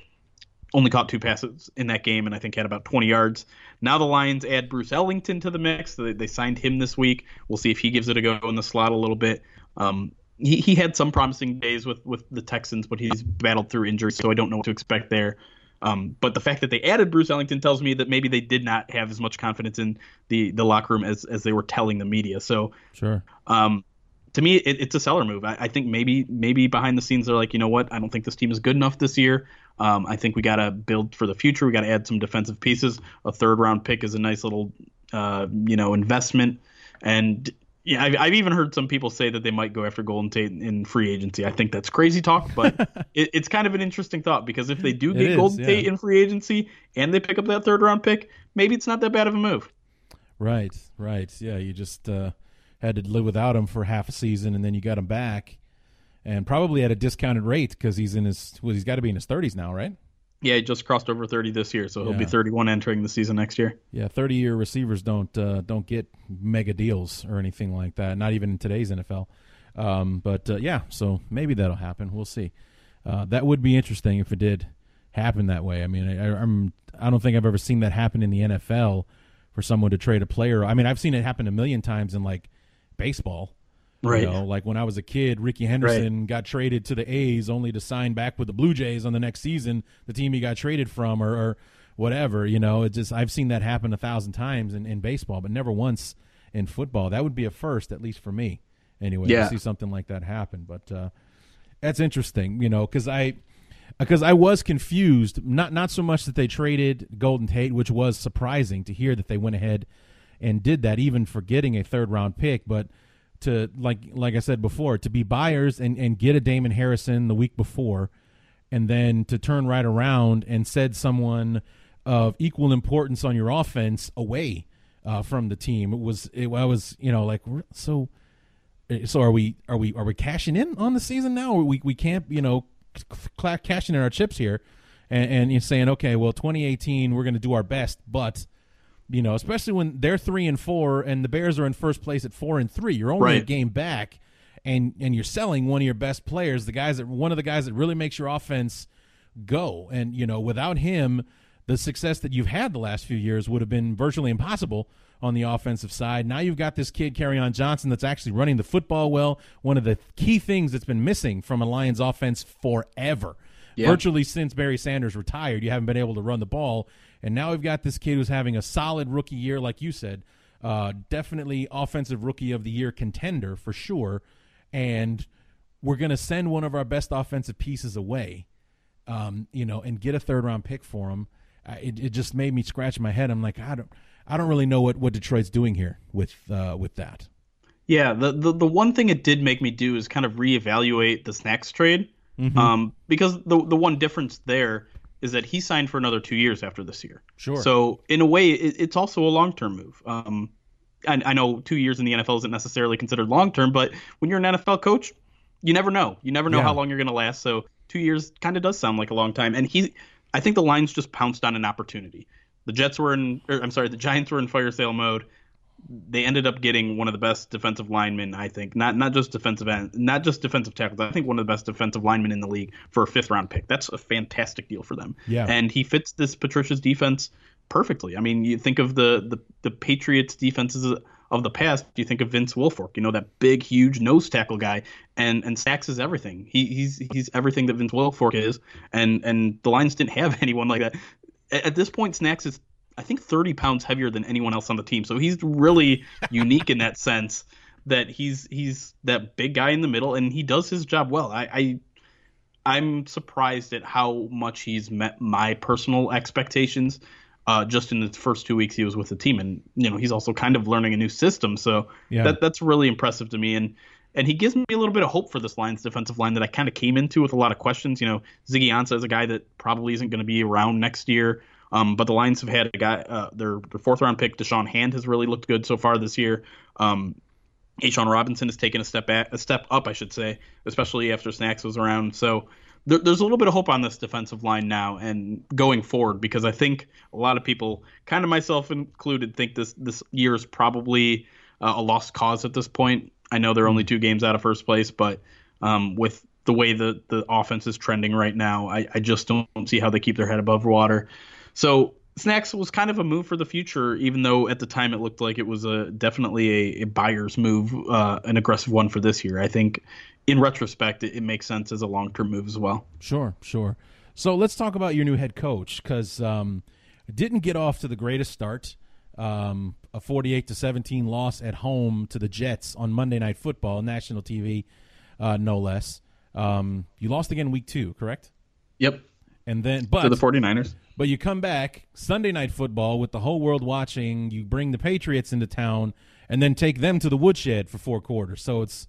Only caught two passes in that game, and I think had about 20 yards. Now the Lions add Bruce Ellington to the mix. They, they signed him this week. We'll see if he gives it a go in the slot a little bit. Um, he, he had some promising days with, with the Texans, but he's battled through injury, so I don't know what to expect there. Um, but the fact that they added Bruce Ellington tells me that maybe they did not have as much confidence in the, the locker room as, as they were telling the media. So, sure. Um, to me, it, it's a seller move. I, I, think maybe maybe behind the scenes they're like, you know what? I don't think this team is good enough this year. Um, I think we got to build for the future. We got to add some defensive pieces. A third round pick is a nice little, uh, you know, investment. And yeah, I've, I've, even heard some people say that they might go after Golden Tate in free agency. I think that's crazy talk, but it, it's kind of an interesting thought because if they do get is, Golden yeah. Tate in free agency and they pick up that third round pick, maybe it's not that bad of a move. Right, right. Yeah, you just uh, had to live without him for half a season, and then you got him back, and probably at a discounted rate because he's in his well, he's got to be in his thirties now, right? Yeah, he just crossed over 30 this year, so he'll yeah. be 31 entering the season next year. Yeah, 30 year receivers don't uh, don't get mega deals or anything like that. Not even in today's NFL. Um, but uh, yeah, so maybe that'll happen. We'll see. uh, that would be interesting if it did happen that way. I mean, I, I'm I don't think I've ever seen that happen in the NFL for someone to trade a player. I mean, I've seen it happen a million times in like baseball. Right. You know, like when I was a kid, Rickey Henderson right. got traded to the A's only to sign back with the Blue Jays on the next season, the team he got traded from, or, or whatever. You know, it just I've seen that happen a thousand times in, in baseball, but never once in football. That would be a first, at least for me, anyway, yeah. to see something like that happen. But uh, that's interesting, you know, because I because I was confused. Not not so much that they traded Golden Tate, which was surprising to hear that they went ahead and did that, even for getting a third round pick, but to like like I said before, to be buyers and, and get a Damon Harrison the week before, and then to turn right around and said someone of equal importance on your offense away uh, from the team. It was it, I was you know like so so are we are we are we cashing in on the season now? We we can't you know cashing in our chips here, and, and you're saying okay, well 2018 we're going to do our best, but you know, especially when they're three and four and the Bears are in first place at four and three. You're only right. a game back, and and you're selling one of your best players, the guys that one of the guys that really makes your offense go. And you know, without him, the success that you've had the last few years would have been virtually impossible on the offensive side. Now you've got this kid, on Johnson, that's actually running the football well. One of the key things that's been missing from a Lions offense forever. Yeah. Virtually since Barry Sanders retired, you haven't been able to run the ball. And now we've got this kid who's having a solid rookie year, like you said. Uh, definitely offensive rookie of the year contender for sure. And we're going to send one of our best offensive pieces away, um, you know, and get a third round pick for him. Uh, it, it just made me scratch my head. I'm like, I don't, I don't really know what, what Detroit's doing here with, uh, with that. Yeah, the, the the one thing it did make me do is kind of reevaluate the snacks trade, mm-hmm. um, because the the one difference there is that he signed for another two years after this year. Sure. So in a way, it, it's also a long term move. Um, I, I know two years in the NFL isn't necessarily considered long term, but when you're an NFL coach, you never know. You never know yeah. how long you're going to last. So two years kind of does sound like a long time. And he, I think the Lions just pounced on an opportunity. The Jets were in, or, I'm sorry, the Giants were in fire sale mode they ended up getting one of the best defensive linemen, I think. Not not just defensive end, not just defensive tackles. I think one of the best defensive linemen in the league for a fifth round pick. That's a fantastic deal for them. Yeah. And he fits this Patricia's defense perfectly. I mean, you think of the the, the Patriots defenses of the past, you think of Vince Wilfork, you know, that big, huge nose tackle guy, and and Snacks is everything. He, he's he's everything that Vince Wilfork is, and and the Lions didn't have anyone like that. At, at this point, Snacks is I think 30 pounds heavier than anyone else on the team. So he's really unique in that sense that he's he's that big guy in the middle and he does his job well. I, I I'm surprised at how much he's met my personal expectations. Uh, just in the first two weeks he was with the team, and you know he's also kind of learning a new system, so yeah. that that's really impressive to me. And and he gives me a little bit of hope for this Lions defensive line that I kind of came into with a lot of questions. You know, Ziggy Ansah is a guy that probably isn't going to be around next year. Um, but the Lions have had a guy, uh, their, their fourth round pick, Da'Shawn Hand, has really looked good so far this year. Um, A'Shawn Robinson has taken a step back, a step up, I should say, especially after Snacks was around. So there, there's a little bit of hope on this defensive line now and going forward because I think a lot of people, kind of myself included, think this this year is probably uh, a lost cause at this point. I know they're only two games out of first place, but um, with the way the the offense is trending right now, I, I just don't see how they keep their head above water. So Snacks was kind of a move for the future, even though at the time it looked like it was a definitely a, a buyer's move, uh, an aggressive one for this year. I think in retrospect, it, it makes sense as a long term move as well. Sure, sure. So let's talk about your new head coach because um, didn't get off to the greatest start. Um, a 48 to 17 loss at home to the Jets on Monday Night Football, national TV, uh, no less. Um, you lost again week two, correct? Yep. And then, but to the 49ers. But you come back Sunday night football with the whole world watching. You bring the Patriots into town and then take them to the woodshed for four quarters. So it's,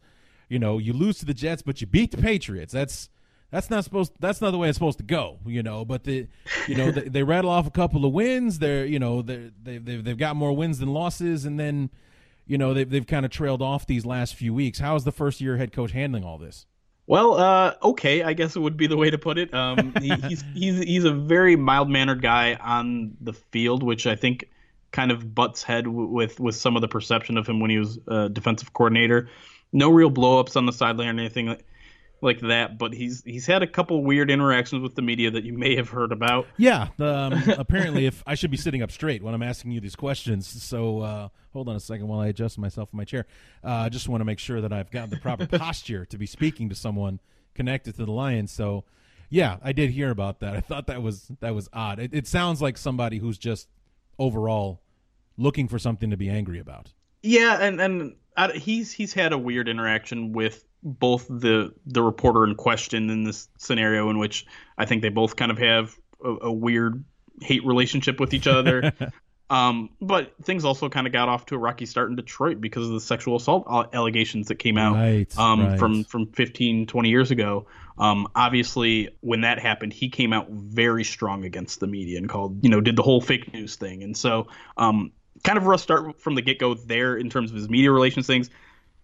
you know, you lose to the Jets, but you beat the Patriots. That's that's not supposed. That's not the way it's supposed to go. You know, but the, you know, they, they rattle off a couple of wins. They're, you know, they they they've, they've got more wins than losses, and then, you know, they've they've kind of trailed off these last few weeks. How is the first year head coach handling all this? Well, uh, okay, I guess it would be the way to put it. Um, he, he's he's he's a very mild mannered guy on the field, which I think kind of butts head with with some of the perception of him when he was a defensive coordinator. No real blowups on the sideline or anything. Like that, but he's he's had a couple weird interactions with the media that you may have heard about. Yeah, um, apparently, if I should be sitting up straight when I'm asking you these questions. So uh, hold on a second while I adjust myself in my chair. Uh, I just want to make sure that I've got the proper posture to be speaking to someone connected to the Lions. So yeah, I did hear about that. I thought that was that was odd. It, it sounds like somebody who's just overall looking for something to be angry about. Yeah, and and he's he's had a weird interaction with both the the reporter in question in this scenario in which I think they both kind of have a, a weird hate relationship with each other. um, but things also kind of got off to a rocky start in Detroit because of the sexual assault allegations that came out right, um, right. from from 15, 20 years ago. Um, obviously, when that happened, he came out very strong against the media and called, you know, did the whole fake news thing. And so, um, kind of a rough start from the get go there in terms of his media relations things.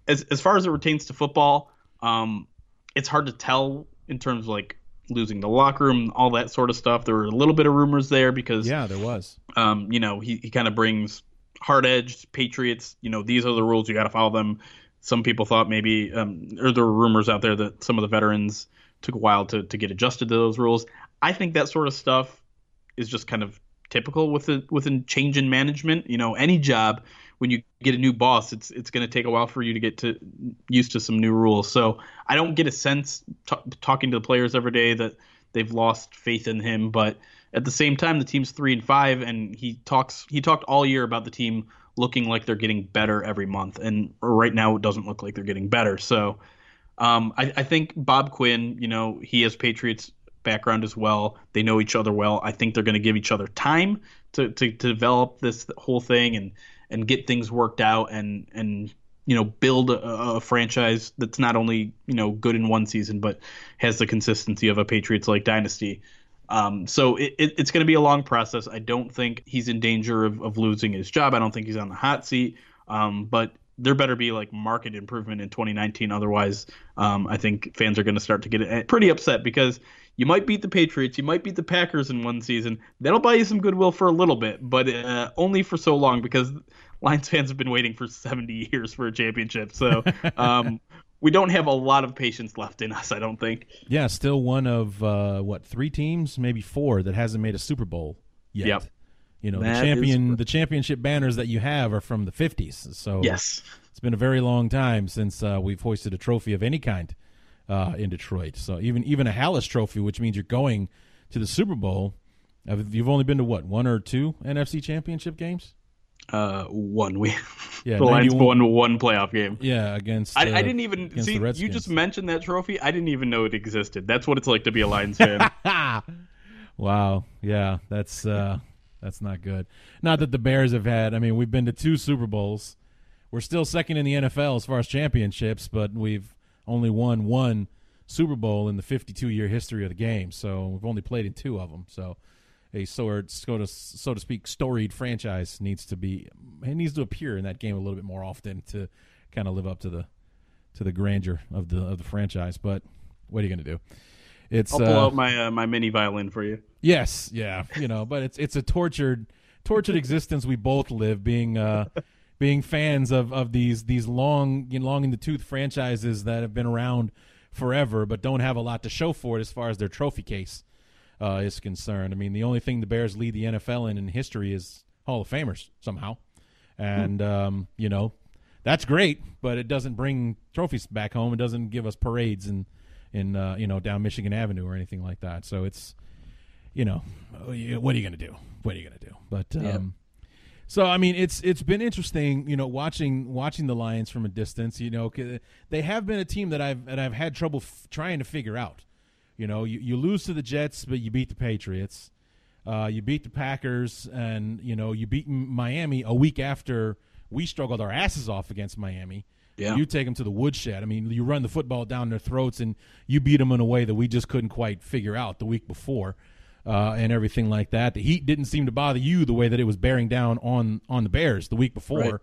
As as far as it pertains to football, um, it's hard to tell in terms of like losing the locker room, all that sort of stuff. There were a little bit of rumors there because yeah, there was. Um, you know, he, he kind of brings hard edged Patriots. You know, these are the rules. You got to follow them. Some people thought maybe, um, or there were rumors out there that some of the veterans took a while to to get adjusted to those rules. I think that sort of stuff is just kind of typical with a with a change in management. You know, any job when you get a new boss, it's it's going to take a while for you to get to used to some new rules. So I don't get a sense t- talking to the players every day that they've lost faith in him. But at the same time, the team's three and five, and he talks he talked all year about the team looking like they're getting better every month, and right now it doesn't look like they're getting better. So um, I, I think Bob Quinn, you know, he has Patriots background as well. They know each other well. I think they're going to give each other time to, to, to develop this whole thing and and get things worked out and and you know build a, a, franchise that's not only you know good in one season but has the consistency of a Patriots like dynasty. Um, so it, it, it's going to be a long process. I don't think he's in danger of, of losing his job. I don't think he's on the hot seat. Um, but there better be like market improvement in 2019. Otherwise, um, I think fans are going to start to get eh, pretty upset because you might beat the Patriots, you might beat the Packers in one season. That'll buy you some goodwill for a little bit, but uh, only for so long because Lions fans have been waiting for 70 years for a championship. So um, we don't have a lot of patience left in us, I don't think. Yeah, still one of uh, what three teams, maybe four, that hasn't made a Super Bowl yet. Yep. You know, That the champion, is- the championship banners that you have are from the 50s. So Yes. it's been a very long time since uh, we've hoisted a trophy of any kind uh, in Detroit. So even even a Halas Trophy, which means you're going to the Super Bowl. uh, You've only been to what one or two NFC Championship games? Uh, one. We Yeah, the Lions won one playoff game. Yeah, against. I, uh, I didn't even see. You just mentioned that trophy. I didn't even know it existed. That's what it's like to be a Lions fan. wow. Yeah, that's uh that's not good. Not that the Bears have had. I mean, we've been to two Super Bowls. We're still second in the NFL as far as championships, but we've only won one Super Bowl in the 52 year history of the game. So we've only played in two of them. So a sort so to so to speak storied franchise needs to be it needs to appear in that game a little bit more often to kind of live up to the to the grandeur of the of the franchise. But what are you going to do? It's I'll pull uh, out my uh, my mini violin for you. Yes, yeah, you know, but it's it's a tortured tortured existence we both live being uh being fans of of these these long you know, long in the tooth franchises that have been around forever but don't have a lot to show for it as far as their trophy case uh, is concerned. I mean, the only thing the Bears lead the NFL in in history is Hall of Famers somehow, and um, you know that's great, but it doesn't bring trophies back home. It doesn't give us parades in in uh, you know down Michigan Avenue or anything like that. So it's you know what are you going to do? What are you going to do? But um, Yeah. So I mean, it's it's been interesting, you know, watching watching the Lions from a distance. You know, they have been a team that I've that I've had trouble f- trying to figure out. You know, you, you lose to the Jets, but you beat the Patriots. Uh, you beat the Packers, and you know you beat Miami a week after we struggled our asses off against Miami. Yeah. You take them to the woodshed. I mean, you run the football down their throats, and you beat them in a way that we just couldn't quite figure out the week before, uh, and everything like that. The heat didn't seem to bother you the way that it was bearing down on on the Bears the week before. Right.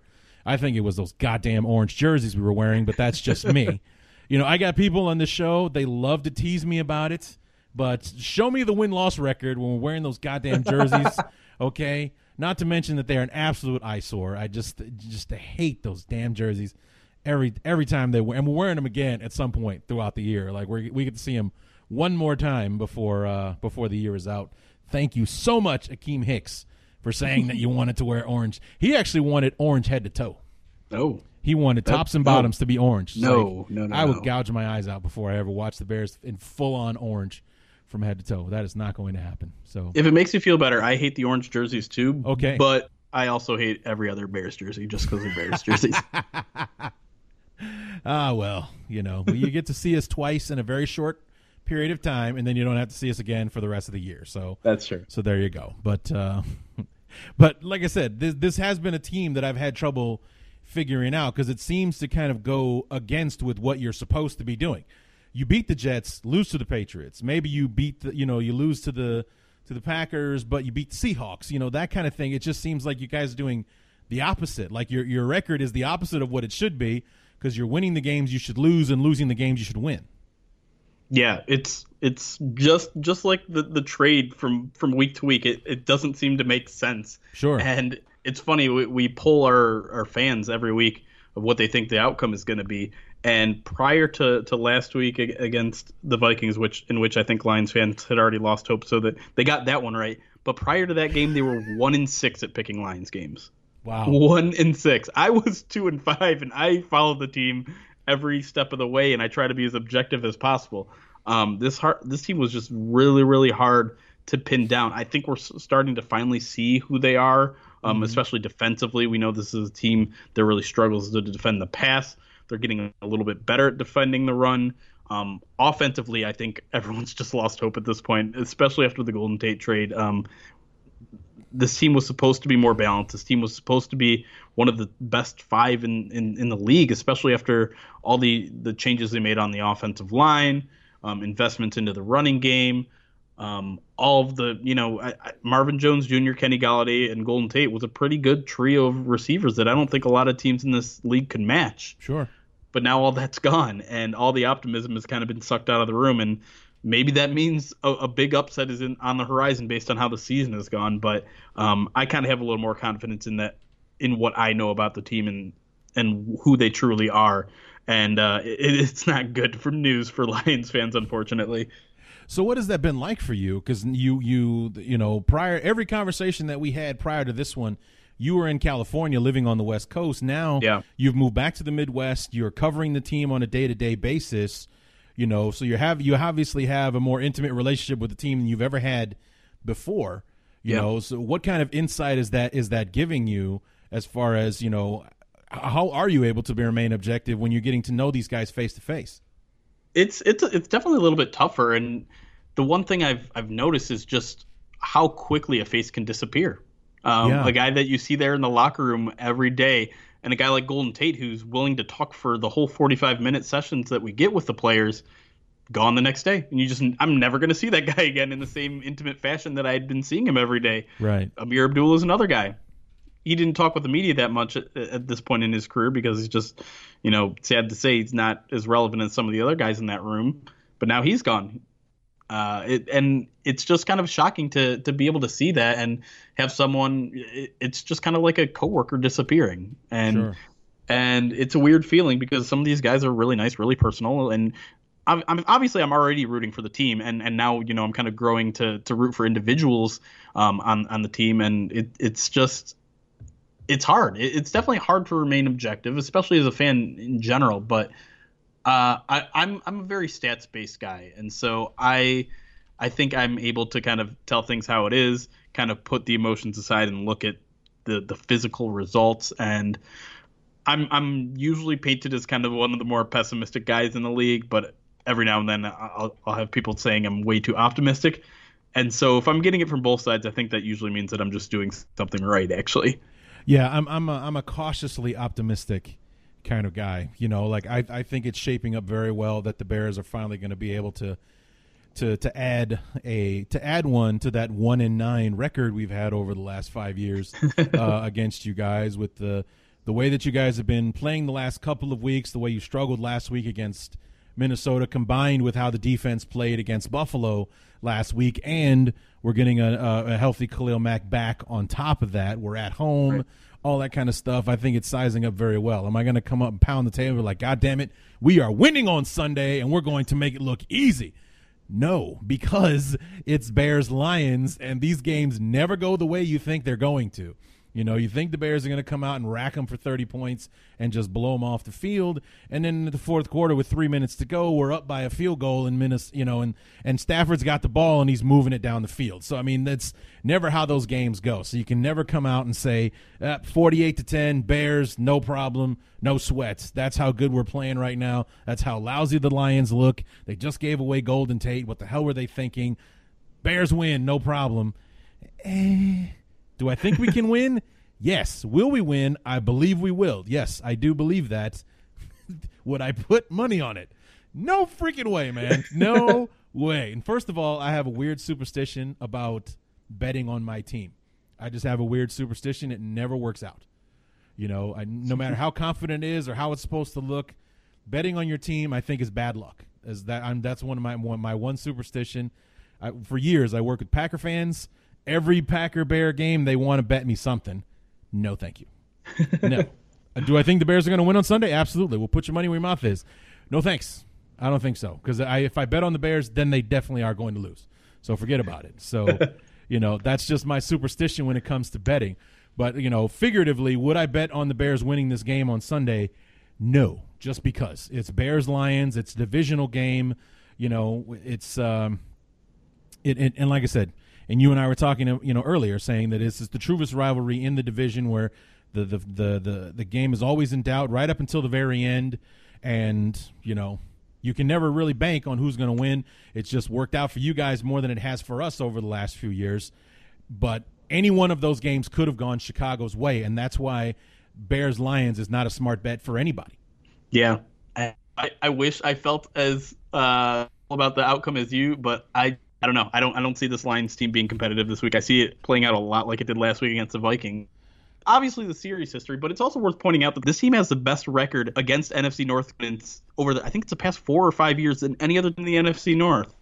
I think it was those goddamn orange jerseys we were wearing, but that's just me. You know, I got people on the show, they love to tease me about it, but show me the win loss record when we're wearing those goddamn jerseys, okay? Not to mention that they're an absolute eyesore. I just just hate those damn jerseys. every every time they wear, and we're wearing them again at some point throughout the year. Like we we get to see them one more time before uh, before the year is out. Thank you so much, Akiem Hicks, for saying that you wanted to wear orange. He actually wanted orange head to toe. Oh, He wanted tops and bottoms to be orange. It's No, like, no, no, I would no. gouge my eyes out before I ever watched the Bears in full on orange from head to toe. That is not going to happen. So if it makes you feel better, I hate the orange jerseys too. Okay. but I also hate every other Bears jersey just because of Bears jerseys. Ah, well, you know, you get to see us twice in a very short period of time, and then you don't have to see us again for the rest of the year. So That's true. So there you go. But uh, but like I said, this this has been a team that I've had trouble figuring out because it seems to kind of go against with what you're supposed to be doing. You beat the Jets, lose to the Patriots. Maybe you beat the you know you lose to the to the Packers, but you beat the Seahawks. You know that kind of thing. It just seems like you guys are doing the opposite. Like your your record is the opposite of what it should be because you're winning the games you should lose and losing the games you should win. Yeah, it's it's just just like the, the trade from from week to week. It it doesn't seem to make sense. Sure. And it's funny we, we poll our our fans every week of what they think the outcome is going to be. And prior to, to last week against the Vikings, which in which I think Lions fans had already lost hope, so that they got that one right. But prior to that game, they were one in six at picking Lions games. Wow. One in six. I was two and five, and I followed the team every step of the way, and I try to be as objective as possible. Um, this hard, this team was just really, really hard to pin down. I think we're starting to finally see who they are, um, especially defensively. We know this is a team that really struggles to defend the pass. They're getting a little bit better at defending the run. Um, offensively, I think everyone's just lost hope at this point, especially after the Golden Tate trade. Um, this team was supposed to be more balanced. This team was supposed to be one of the best five in, in, in the league, especially after all the, the changes they made on the offensive line, um, investments into the running game, um, all of the, you know, I, I, Marvin Jones Jr., Kenny Golladay, and Golden Tate was a pretty good trio of receivers that I don't think a lot of teams in this league can match Sure. but now all that's gone and all the optimism has kind of been sucked out of the room and maybe that means a, a big upset is in, on the horizon based on how the season has gone but um, i kind of have a little more confidence in that in what i know about the team and and who they truly are and uh, it, it's not good for news for lions fans unfortunately So what has that been like for you? Because you you you know prior every conversation that we had prior to this one, you were in California living on the West Coast. Now Yeah. you've moved back to the Midwest. You're covering the team on a day to day basis. You know, so you have you obviously have a more intimate relationship with the team than you've ever had before. You Yeah. know, so what kind of insight is that is that giving you as far as you know? How are you able to remain objective when you're getting to know these guys face to face? it's it's it's definitely a little bit tougher and the one thing i've i've noticed is just how quickly a face can disappear um, Yeah. a guy that you see there in the locker room every day and a guy like golden tate who's willing to talk for the whole 45 minute sessions that we get with the players gone the next day and you just i'm never going to see that guy again in the same intimate fashion that i had been seeing him every day Right. Ameer Abdul is another guy. He didn't talk with the media that much at, at this point in his career because he's just, you know, sad to say he's not as relevant as some of the other guys in that room. But now he's gone. Uh, it, and it's just kind of shocking to to be able to see that and have someone. It, it's just kind of like a coworker disappearing, and Sure. and it's a weird feeling because some of these guys are really nice, really personal, and I'm, I'm obviously I'm already rooting for the team, and and now you know I'm kind of growing to to root for individuals um, on on the team, and it it's just it's hard. It, it's definitely hard to remain objective, especially as a fan in general. But uh, I, I'm I'm a very stats based guy, and so I I think I'm able to kind of tell things how it is, kind of put the emotions aside and look at the the physical results and. I'm I'm usually painted as kind of one of the more pessimistic guys in the league, but every now and then I'll, I'll have people saying I'm way too optimistic. And so if I'm getting it from both sides, I think that usually means that I'm just doing something right, actually. Yeah, I'm I'm a, I'm a cautiously optimistic kind of guy. You know, like I I think it's shaping up very well that the Bears are finally going to be able to to to add a to add one to that one in nine record we've had over the last five years uh, against you guys with the the way that you guys have been playing the last couple of weeks, the way you struggled last week against Minnesota, combined with how the defense played against Buffalo last week, and we're getting a, a, a healthy Khalil Mack back on top of that. We're at home. All that kind of stuff. I think it's sizing up very well. Am I going to come up and pound the table like, God damn it, we are winning on Sunday and we're going to make it look easy? No, because it's Bears Lions, and these games never go the way you think they're going to. You know, you think the Bears are going to come out and rack them for 30 points and just blow them off the field, and then in the fourth quarter with three minutes to go, we're up by a field goal in Minnesota. You know, and and Stafford's got the ball and he's moving it down the field. So I mean, that's never how those games go. So you can never come out and say uh, 48 to 10 Bears, no problem, no sweats. That's how good we're playing right now. That's how lousy the Lions look. They just gave away Golden Tate. What the hell were they thinking? Bears win, no problem. Eh do I think we can win? Yes. Will we win? I believe we will. Yes, I do believe that. Would I put money on it? No freaking way, man. No way. And first of all, I have a weird superstition about betting on my team. I just have a weird superstition. It never works out. You know, I, no matter how confident it is or how it's supposed to look, betting on your team, I think, is bad luck. As that, I'm, that's one of my one, my one superstition. I, for years, I work with Packer fans every Packer Bear game they want to bet me something. No, thank you. No. Do I think the Bears are going to win on Sunday? Absolutely. We'll put your money where your mouth is. No, thanks. I don't think so because I, if I bet on the Bears, then they definitely are going to lose. So forget about it. So, you know, that's just my superstition when it comes to betting. But you know, figuratively, would I bet on the Bears winning this game on Sunday? No, just because it's Bears Lions. It's a divisional game. You know, it's um, it, it and like I said, and you and I were talking, you know, earlier, saying that this is the truest rivalry in the division, where the the the the, the game is always in doubt right up until the very end, and you know. You can never really bank on who's going to win. It's just worked out for you guys more than it has for us over the last few years. But any one of those games could have gone Chicago's way, and that's why Bears Lions is not a smart bet for anybody. Yeah, I, I wish I felt as uh, about the outcome as you, but I I don't know. I don't I don't see this Lions team being competitive this week. I see it playing out a lot like it did last week against the Vikings. Obviously, the series history, but it's also worth pointing out that this team has the best record against NFC North over the I think it's the past four or five years than any other than the NFC North.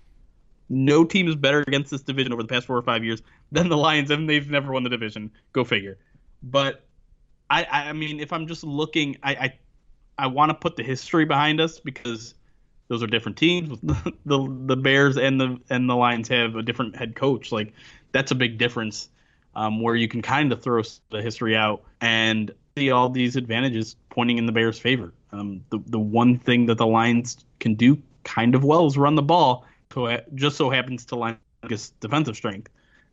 No team is better against this division over the past four or five years than the Lions, and they've never won the division. Go figure. But I I mean, if I'm just looking, I I, I want to put the history behind us because those are different teams. the the Bears and the and the Lions have a different head coach. Like that's a big difference. Um, where you can kind of throw the history out and see all these advantages pointing in the Bears' favor. Um, the the one thing that the Lions can do kind of well is run the ball. So just so happens to line defensive strength.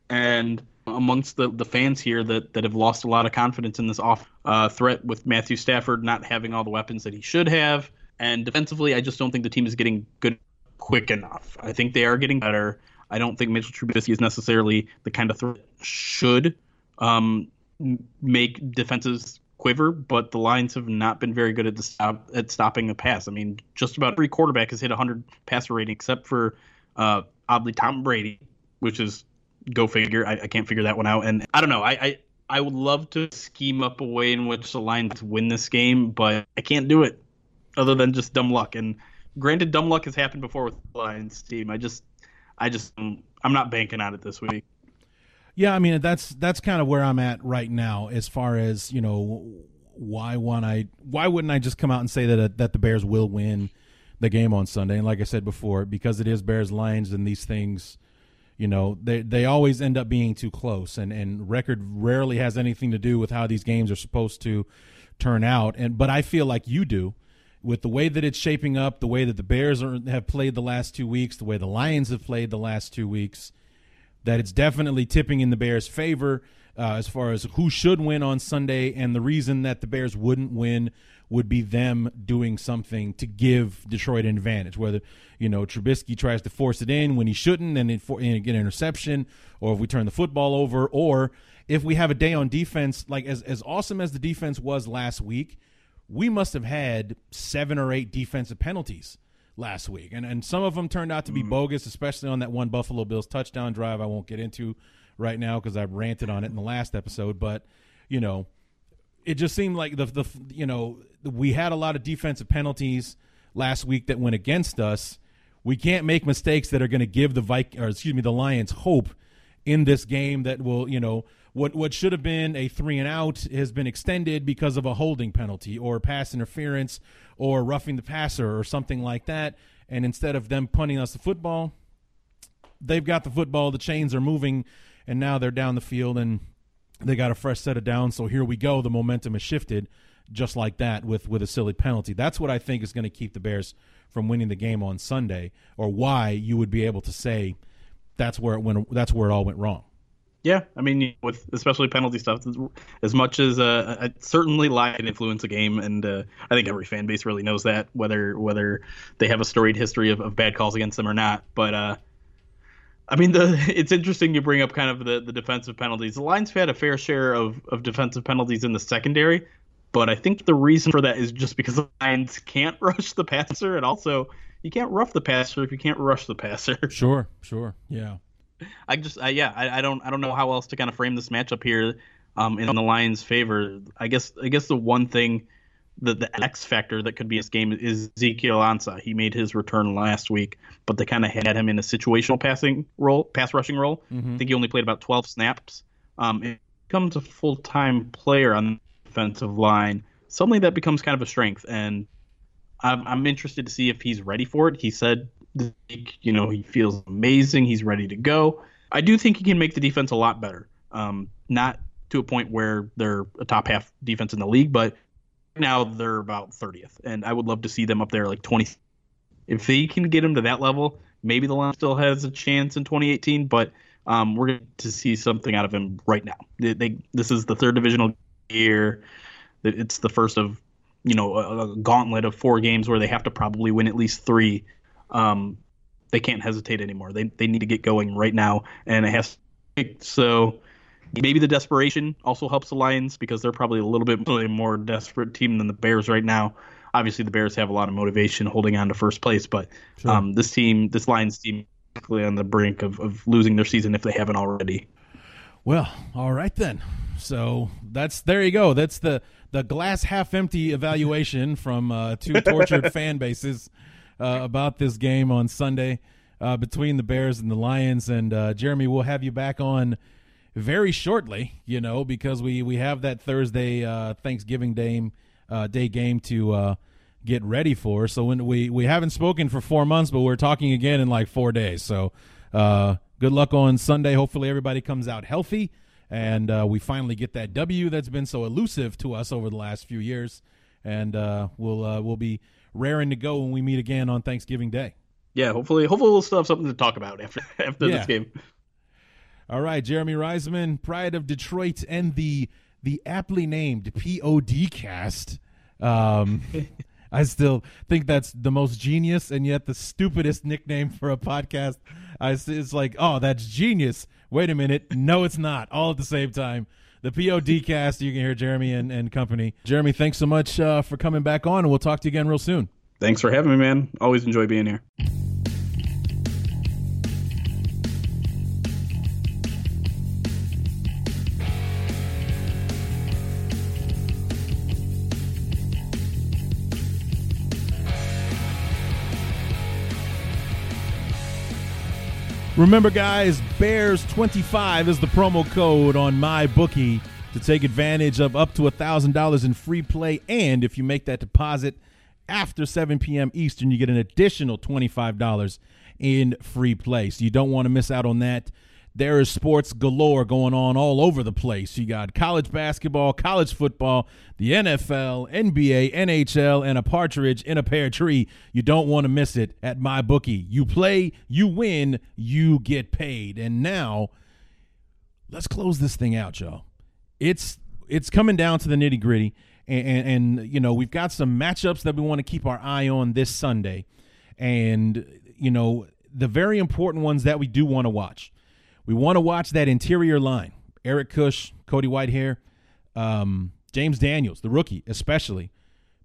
And amongst the, the fans here that, that have lost a lot of confidence in this off uh, threat with Matthew Stafford not having all the weapons that he should have, and defensively, I just don't think the team is getting good quick enough. I think they are getting better. I don't think Mitchell Trubisky is necessarily the kind of threat should um, make defenses quiver, but the Lions have not been very good at the stop at stopping the pass. I mean, just about every quarterback has hit 100 passer rating except for uh, oddly Tom Brady, which is go figure. I, I, can't figure that one out. And I don't know. I, I I would love to scheme up a way in which the Lions win this game, but I can't do it other than just dumb luck. And granted, dumb luck has happened before with Lions team. I just, I just, I'm not banking on it this week. Yeah, I mean that's that's kind of where I'm at right now as far as you know why want I why wouldn't I just come out and say that that the Bears will win the game on Sunday? And like I said before, because it is Bears Lions and these things, you know, they they always end up being too close, and and record rarely has anything to do with how these games are supposed to turn out. And but I feel like you do with the way that it's shaping up, the way that the Bears are, have played the last two weeks, the way the Lions have played the last two weeks, that it's definitely tipping in the Bears' favor uh, as far as who should win on Sunday. And the reason that the Bears wouldn't win would be them doing something to give Detroit an advantage. Whether you know Trubisky tries to force it in when he shouldn't and, it for, and get an interception, or if we turn the football over, or if we have a day on defense like as as awesome as the defense was last week we must have had seven or eight defensive penalties last week, and and some of them turned out to be mm. bogus, especially on that one Buffalo Bills touchdown drive. I won't get into right now because I ranted on it in the last episode, but you know, it just seemed like the the you know we had a lot of defensive penalties last week that went against us. We can't make mistakes that are going to give the Vic or excuse me the Lions hope in this game that will, you know, what what should have been a three and out has been extended because of a holding penalty or pass interference or roughing the passer or something like that. And instead of them punting us the football, they've got the football, the chains are moving, and now they're down the field and they got a fresh set of downs. So here we go. The momentum has shifted just like that with with a silly penalty. That's what I think is going to keep the Bears from winning the game on Sunday, or why you would be able to say that's where it went. That's where it all went wrong. Yeah, I mean, with especially penalty stuff, as much as uh, certainly lie influence a game, and uh, I think every fan base really knows that, whether whether they have a storied history of, of bad calls against them or not. But uh, I mean, the it's interesting you bring up kind of the, the defensive penalties. The Lions have had a fair share of, of defensive penalties in the secondary, but I think the reason for that is just because the Lions can't rush the passer, and also you can't rough the passer if you can't rush the passer. Sure, sure, yeah. I just, I, yeah, I, I, don't, I don't know how else to kind of frame this matchup here, um, in the Lions' favor. I guess, I guess the one thing, the the X factor that could be this game is Ezekiel Ansah. He made his return last week, but they kind of had him in a situational passing role, pass rushing role. Mm-hmm. I think he only played about 12 snaps. Um, it becomes a full time player on the defensive line. Suddenly, that becomes kind of a strength, and I'm, I'm interested to see if he's ready for it. He said you know, he feels amazing. He's ready to go. I do think he can make the defense a lot better. Um, not to a point where they're a top half defense in the league, but now they're about 30th, and I would love to see them up there like 20. If they can get him to that level, maybe the line still has a chance in 2018. But um, we're going to see something out of him right now. They, they, this is the third divisional year. It's the first of you know a, a gauntlet of four games where they have to probably win at least three um, they can't hesitate anymore. They they need to get going right now, and it has to, so. Maybe the desperation also helps the Lions because they're probably a little bit more desperate team than the Bears right now. Obviously, the Bears have a lot of motivation holding on to first place, but sure. um, this team, this Lions team, is on the brink of, of losing their season if they haven't already. Well, all right then. So that's there you go. That's the the glass half empty evaluation from uh, two tortured fan bases uh, about this game on Sunday uh, between the Bears and the Lions. And uh, Jeremy, we'll have you back on very shortly, you know, because we, we have that Thursday uh, Thanksgiving Day, uh, day game to uh, get ready for. So when we, we haven't spoken for four months, but we're talking again in like four days. So good luck on Sunday. Hopefully everybody comes out healthy and we finally get that W that's been so elusive to us over the last few years. And we'll we'll be raring to go when we meet again on Thanksgiving Day. Yeah, hopefully, hopefully we'll still have something to talk about after after yeah. this game. All right, Jeremy Reisman, Pride of Detroit, and the the aptly named POD cast. Um, I still think that's the most genius and yet the stupidest nickname for a podcast. I, it's like, oh, that's genius. Wait a minute. No, it's not. All at the same time the POD cast. You can hear Jeremy and, and company. Jeremy, thanks so much uh, for coming back on, and we'll talk to you again real soon. Thanks for having me, man. Always enjoy being here. Remember, guys, Bears25 is the promo code on MyBookie to take advantage of up to $1,000 in free play. And if you make that deposit after 7 p.m. Eastern, you get an additional $25 in free play. So you don't want to miss out on that there is sports galore going on all over the place. You got college basketball, college football, the NFL, NBA, NHL, and a partridge in a pear tree. You don't want to miss it at MyBookie. You play, you win, you get paid. And now, let's close this thing out, y'all. It's it's coming down to the nitty gritty, and, and, and you know we've got some matchups that we want to keep our eye on this Sunday, and you know the very important ones that we do want to watch. We want to watch that interior line. Eric Kush, Cody Whitehair, um, James Daniels, the rookie, especially,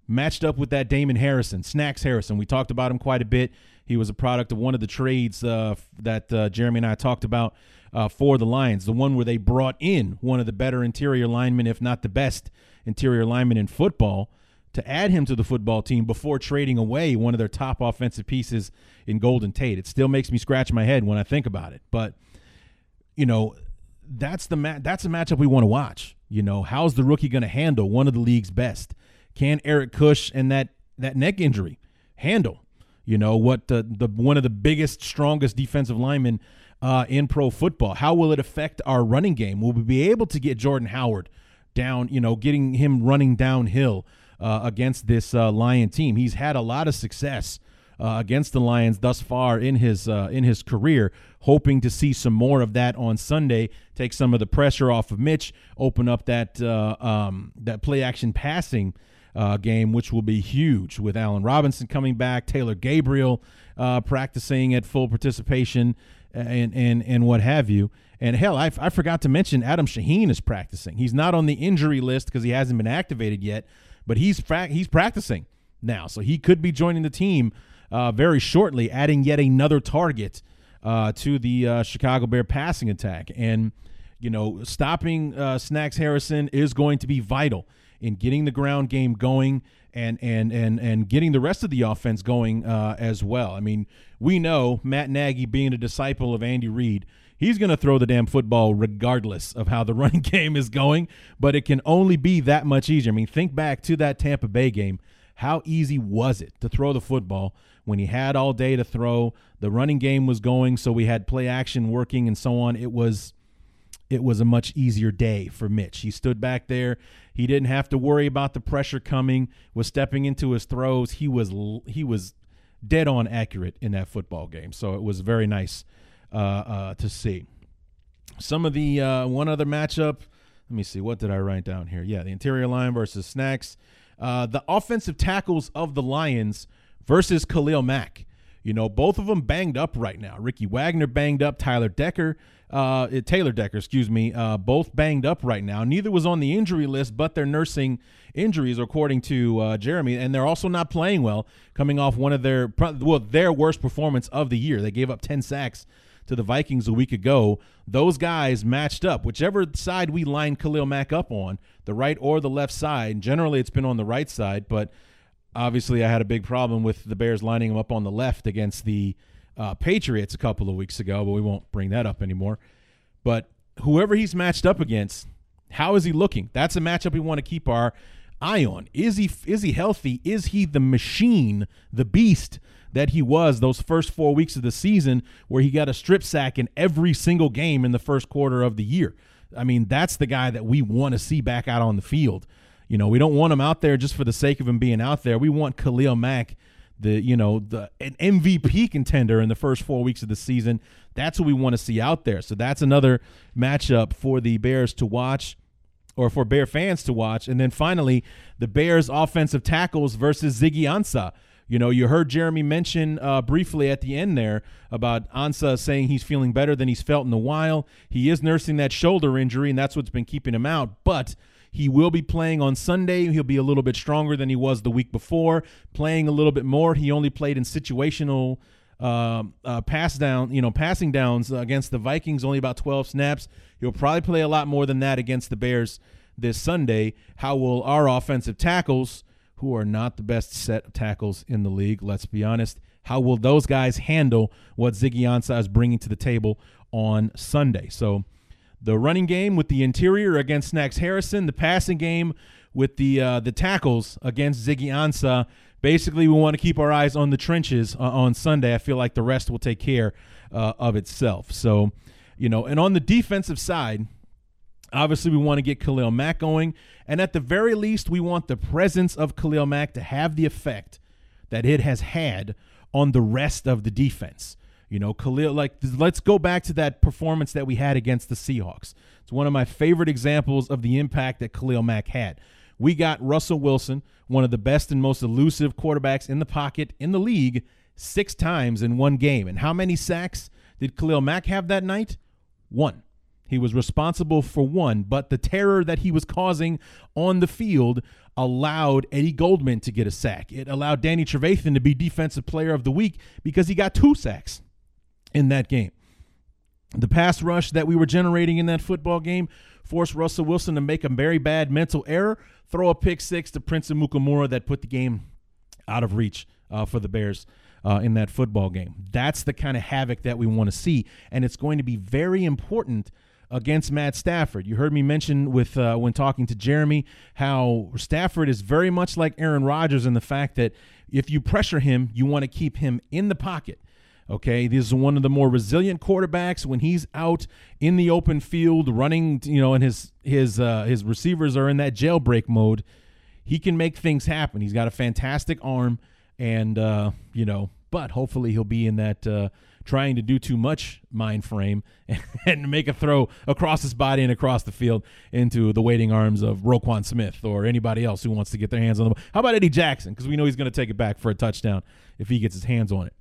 matched up with that Damon Harrison, Snacks Harrison. We talked about him quite a bit. He was a product of one of the trades uh, that uh, Jeremy and I talked about uh, for the Lions, the one where they brought in one of the better interior linemen, if not the best interior lineman in football, to add him to the football team before trading away one of their top offensive pieces in Golden Tate. It still makes me scratch my head when I think about it. But you know, that's the ma- that's a matchup we want to watch. You know, how's the rookie going to handle one of the league's best? Can Eric Kush and that that neck injury handle? You know what the the one of the biggest, strongest defensive linemen uh, in pro football. How will it affect our running game? Will we be able to get Jordan Howard down? You know, getting him running downhill uh, against this uh, Lion team. He's had a lot of success uh, against the Lions thus far in his uh, in his career. Hoping to see some more of that on Sunday. Take some of the pressure off of Mitch. Open up that uh, um, that play action passing uh, game, which will be huge with Allen Robinson coming back, Taylor Gabriel uh, practicing at full participation, and and and what have you. And hell, I, I forgot to mention Adam Shaheen is practicing. He's not on the injury list because he hasn't been activated yet, but he's fra- he's practicing now, so he could be joining the team uh, very shortly, adding yet another target uh, to the uh, Chicago Bear passing attack. And you know, stopping uh, Snacks Harrison is going to be vital in getting the ground game going and and and and getting the rest of the offense going uh, as well. I mean, we know Matt Nagy being a disciple of Andy Reid, he's going to throw the damn football regardless of how the running game is going, but it can only be that much easier. I mean, think back to that Tampa Bay game. How easy was it to throw the football when he had all day to throw? The running game was going, so we had play action working and so on. It was it was a much easier day for Mitch. He stood back there. He didn't have to worry about the pressure coming. Was stepping into his throws. He was he was dead on accurate in that football game. So it was very nice uh, uh, to see. Some of the uh, one other matchup. Let me see. What did I write down here? Yeah, the interior line versus Snacks. Uh, the offensive tackles of the Lions versus Khalil Mack. You know, both of them banged up right now. Ricky Wagner banged up. Tyler Decker uh, Taylor Decker, excuse me, uh, both banged up right now. Neither was on the injury list, but they're nursing injuries, according to uh, Jeremy, and they're also not playing well, coming off one of their well their worst performance of the year. They gave up ten sacks to the Vikings a week ago. Those guys matched up, whichever side we line Khalil Mack up on, the right or the left side. Generally, it's been on the right side, but obviously, I had a big problem with the Bears lining him up on the left against the uh, Patriots a couple of weeks ago, but we won't bring that up anymore. But whoever he's matched up against, how is he looking? That's a matchup we want to keep our eye on. Is he is he healthy? Is he the machine, the beast that he was those first four weeks of the season, where he got a strip sack in every single game in the first quarter of the year? I mean, that's the guy that we want to see back out on the field. You know, we don't want him out there just for the sake of him being out there. We want Khalil Mack the you know the an MVP contender in the first four weeks of the season. That's what we want to see out there. So that's another matchup for the Bears to watch, or for Bear fans to watch. And then finally, the Bears offensive tackles versus Ziggy Ansah. You know, you heard Jeremy mention uh, briefly at the end there about Ansah saying he's feeling better than he's felt in a while. He is nursing that shoulder injury, and that's what's been keeping him out. But he will be playing on Sunday. He'll be a little bit stronger than he was the week before, playing a little bit more. He only played in situational uh, uh, pass down, you know, passing downs against the Vikings, only about 12 snaps. He'll probably play a lot more than that against the Bears this Sunday. How will our offensive tackles, who are not the best set of tackles in the league, let's be honest, how will those guys handle what Ziggy Ansah is bringing to the table on Sunday? So the running game with the interior against Snacks Harrison, the passing game with the uh, the tackles against Ziggy Ansah. Basically, we want to keep our eyes on the trenches uh, on Sunday. I feel like the rest will take care uh, of itself. So, you know, and on the defensive side, obviously we want to get Khalil Mack going, and at the very least, we want the presence of Khalil Mack to have the effect that it has had on the rest of the defense. You know, Khalil, like, let's go back to that performance that we had against the Seahawks. It's one of my favorite examples of the impact that Khalil Mack had. We got Russell Wilson, one of the best and most elusive quarterbacks in the pocket in the league, six times in one game. And how many sacks did Khalil Mack have that night? One. He was responsible for one, but the terror that he was causing on the field allowed Eddie Goldman to get a sack. It allowed Danny Trevathan to be Defensive Player of the Week because he got two sacks in that game. The pass rush that we were generating in that football game forced Russell Wilson to make a very bad mental error, throw a pick six to Prince Amukamara that put the game out of reach uh, for the Bears uh, in that football game. That's the kind of havoc that we want to see, and it's going to be very important against Matt Stafford. You heard me mention with uh, when talking to Jeremy how Stafford is very much like Aaron Rodgers in the fact that if you pressure him, you want to keep him in the pocket. Okay, this is one of the more resilient quarterbacks when he's out in the open field running, you know, and his his uh, his receivers are in that jailbreak mode. He can make things happen. He's got a fantastic arm, and uh, you know, but hopefully he'll be in that uh, trying to do too much mind frame and, and make a throw across his body and across the field into the waiting arms of Roquan Smith or anybody else who wants to get their hands on the ball. How about Eddie Jackson? Because we know he's going to take it back for a touchdown if he gets his hands on it.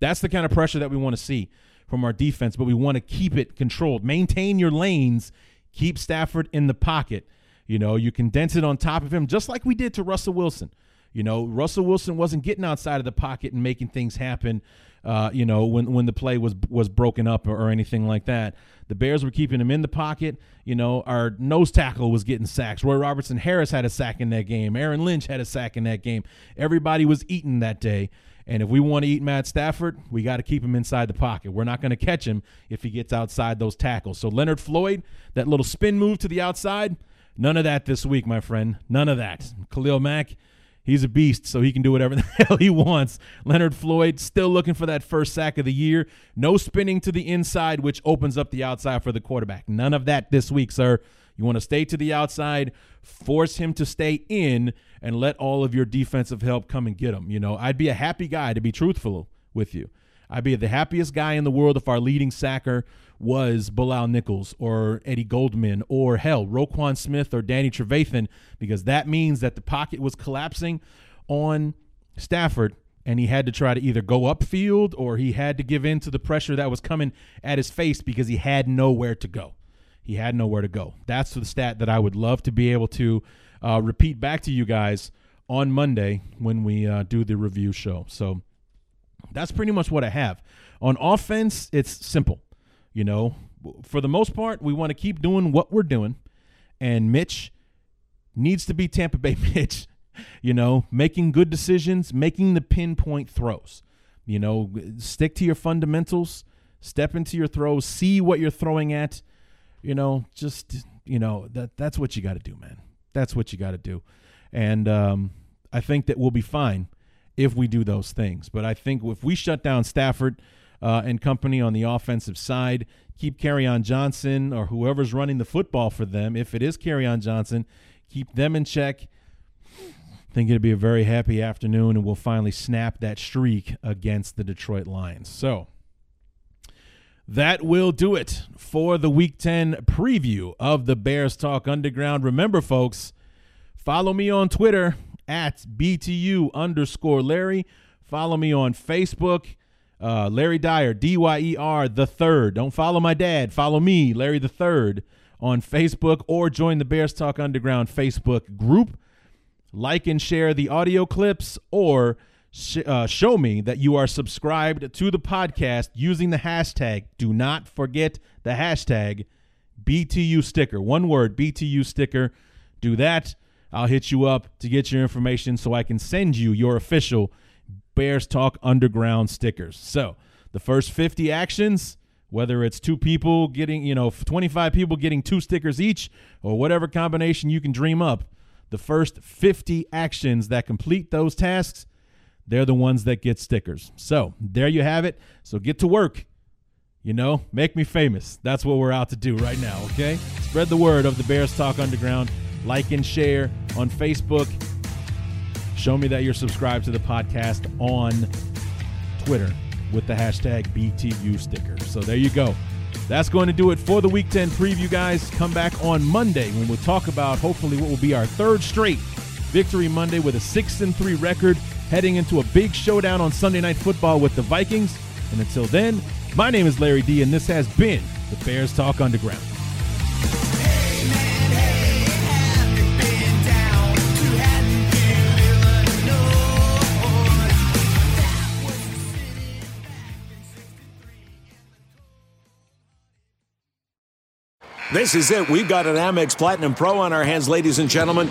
That's the kind of pressure that we want to see from our defense, but we want to keep it controlled. Maintain your lanes, keep Stafford in the pocket. You know, you condense it on top of him, just like we did to Russell Wilson. You know, Russell Wilson wasn't getting outside of the pocket and making things happen. Uh, you know, when when the play was was broken up or, or, anything like that, the Bears were keeping him in the pocket. You know, our nose tackle was getting sacks. Roy Robertson Harris had a sack in that game. Aaron Lynch had a sack in that game. Everybody was eating that day. And if we want to eat Matt Stafford, we got to keep him inside the pocket. We're not going to catch him if he gets outside those tackles. So Leonard Floyd, that little spin move to the outside, none of that this week, my friend. None of that. Khalil Mack, he's a beast, so he can do whatever the hell he wants. Leonard Floyd still looking for that first sack of the year. No spinning to the inside, which opens up the outside for the quarterback. None of that this week, sir. You want to stay to the outside, force him to stay in, and let all of your defensive help come and get him. You know, I'd be a happy guy to be truthful with you. I'd be the happiest guy in the world if our leading sacker was Bilal Nichols or Eddie Goldman or hell, Roquan Smith or Danny Trevathan, because that means that the pocket was collapsing on Stafford and he had to try to either go upfield or he had to give in to the pressure that was coming at his face because he had nowhere to go. He had nowhere to go. That's the stat that I would love to be able to uh, repeat back to you guys on Monday when we uh, do the review show. So that's pretty much what I have. On offense, it's simple. You know, for the most part, we want to keep doing what we're doing. And Mitch needs to be Tampa Bay Mitch, you know, making good decisions, making the pinpoint throws. You know, stick to your fundamentals, step into your throws, see what you're throwing at. You know, just, you know, that that's what you got to do, man. That's what you got to do. And um, I think that we'll be fine if we do those things. But I think if we shut down Stafford uh, and company on the offensive side, keep Kerryon Johnson or whoever's running the football for them, if it is Kerryon Johnson, keep them in check. I think it'll be a very happy afternoon, and we'll finally snap that streak against the Detroit Lions. So that will do it for the Week 10 preview of the Bears Talk Underground. Remember, folks, follow me on Twitter at BTU underscore Larry. Follow me on Facebook, uh, Larry Dyer, D Y E R the third. Don't follow my dad. Follow me, Larry the third, on Facebook or join the Bears Talk Underground Facebook group. Like and share the audio clips or sh- uh, show me that you are subscribed to the podcast using the hashtag. Do not forget the hashtag BTU sticker. One word, BTU sticker. Do that. I'll hit you up to get your information so I can send you your official Bears Talk Underground stickers. So the first 50 actions, whether it's two people getting, you know, 25 people getting two stickers each, or whatever combination you can dream up, the first 50 actions that complete those tasks they're the ones that get stickers. So there you have it. So get to work. You know, make me famous. That's what we're out to do right now, okay? Spread the word of the Bears Talk Underground. Like and share on Facebook. Show me that you're subscribed to the podcast on Twitter with the hashtag BTU sticker. So there you go. That's going to do it for the Week 10 preview, guys. Come back on Monday when we'll talk about hopefully what will be our third straight victory Monday with a 6 and 3 record heading into a big showdown on Sunday Night Football with the Vikings. And until then, my name is Larry D, and this has been the Bears Talk Underground. This is it. We've got an Amex Platinum Pro on our hands, ladies and gentlemen.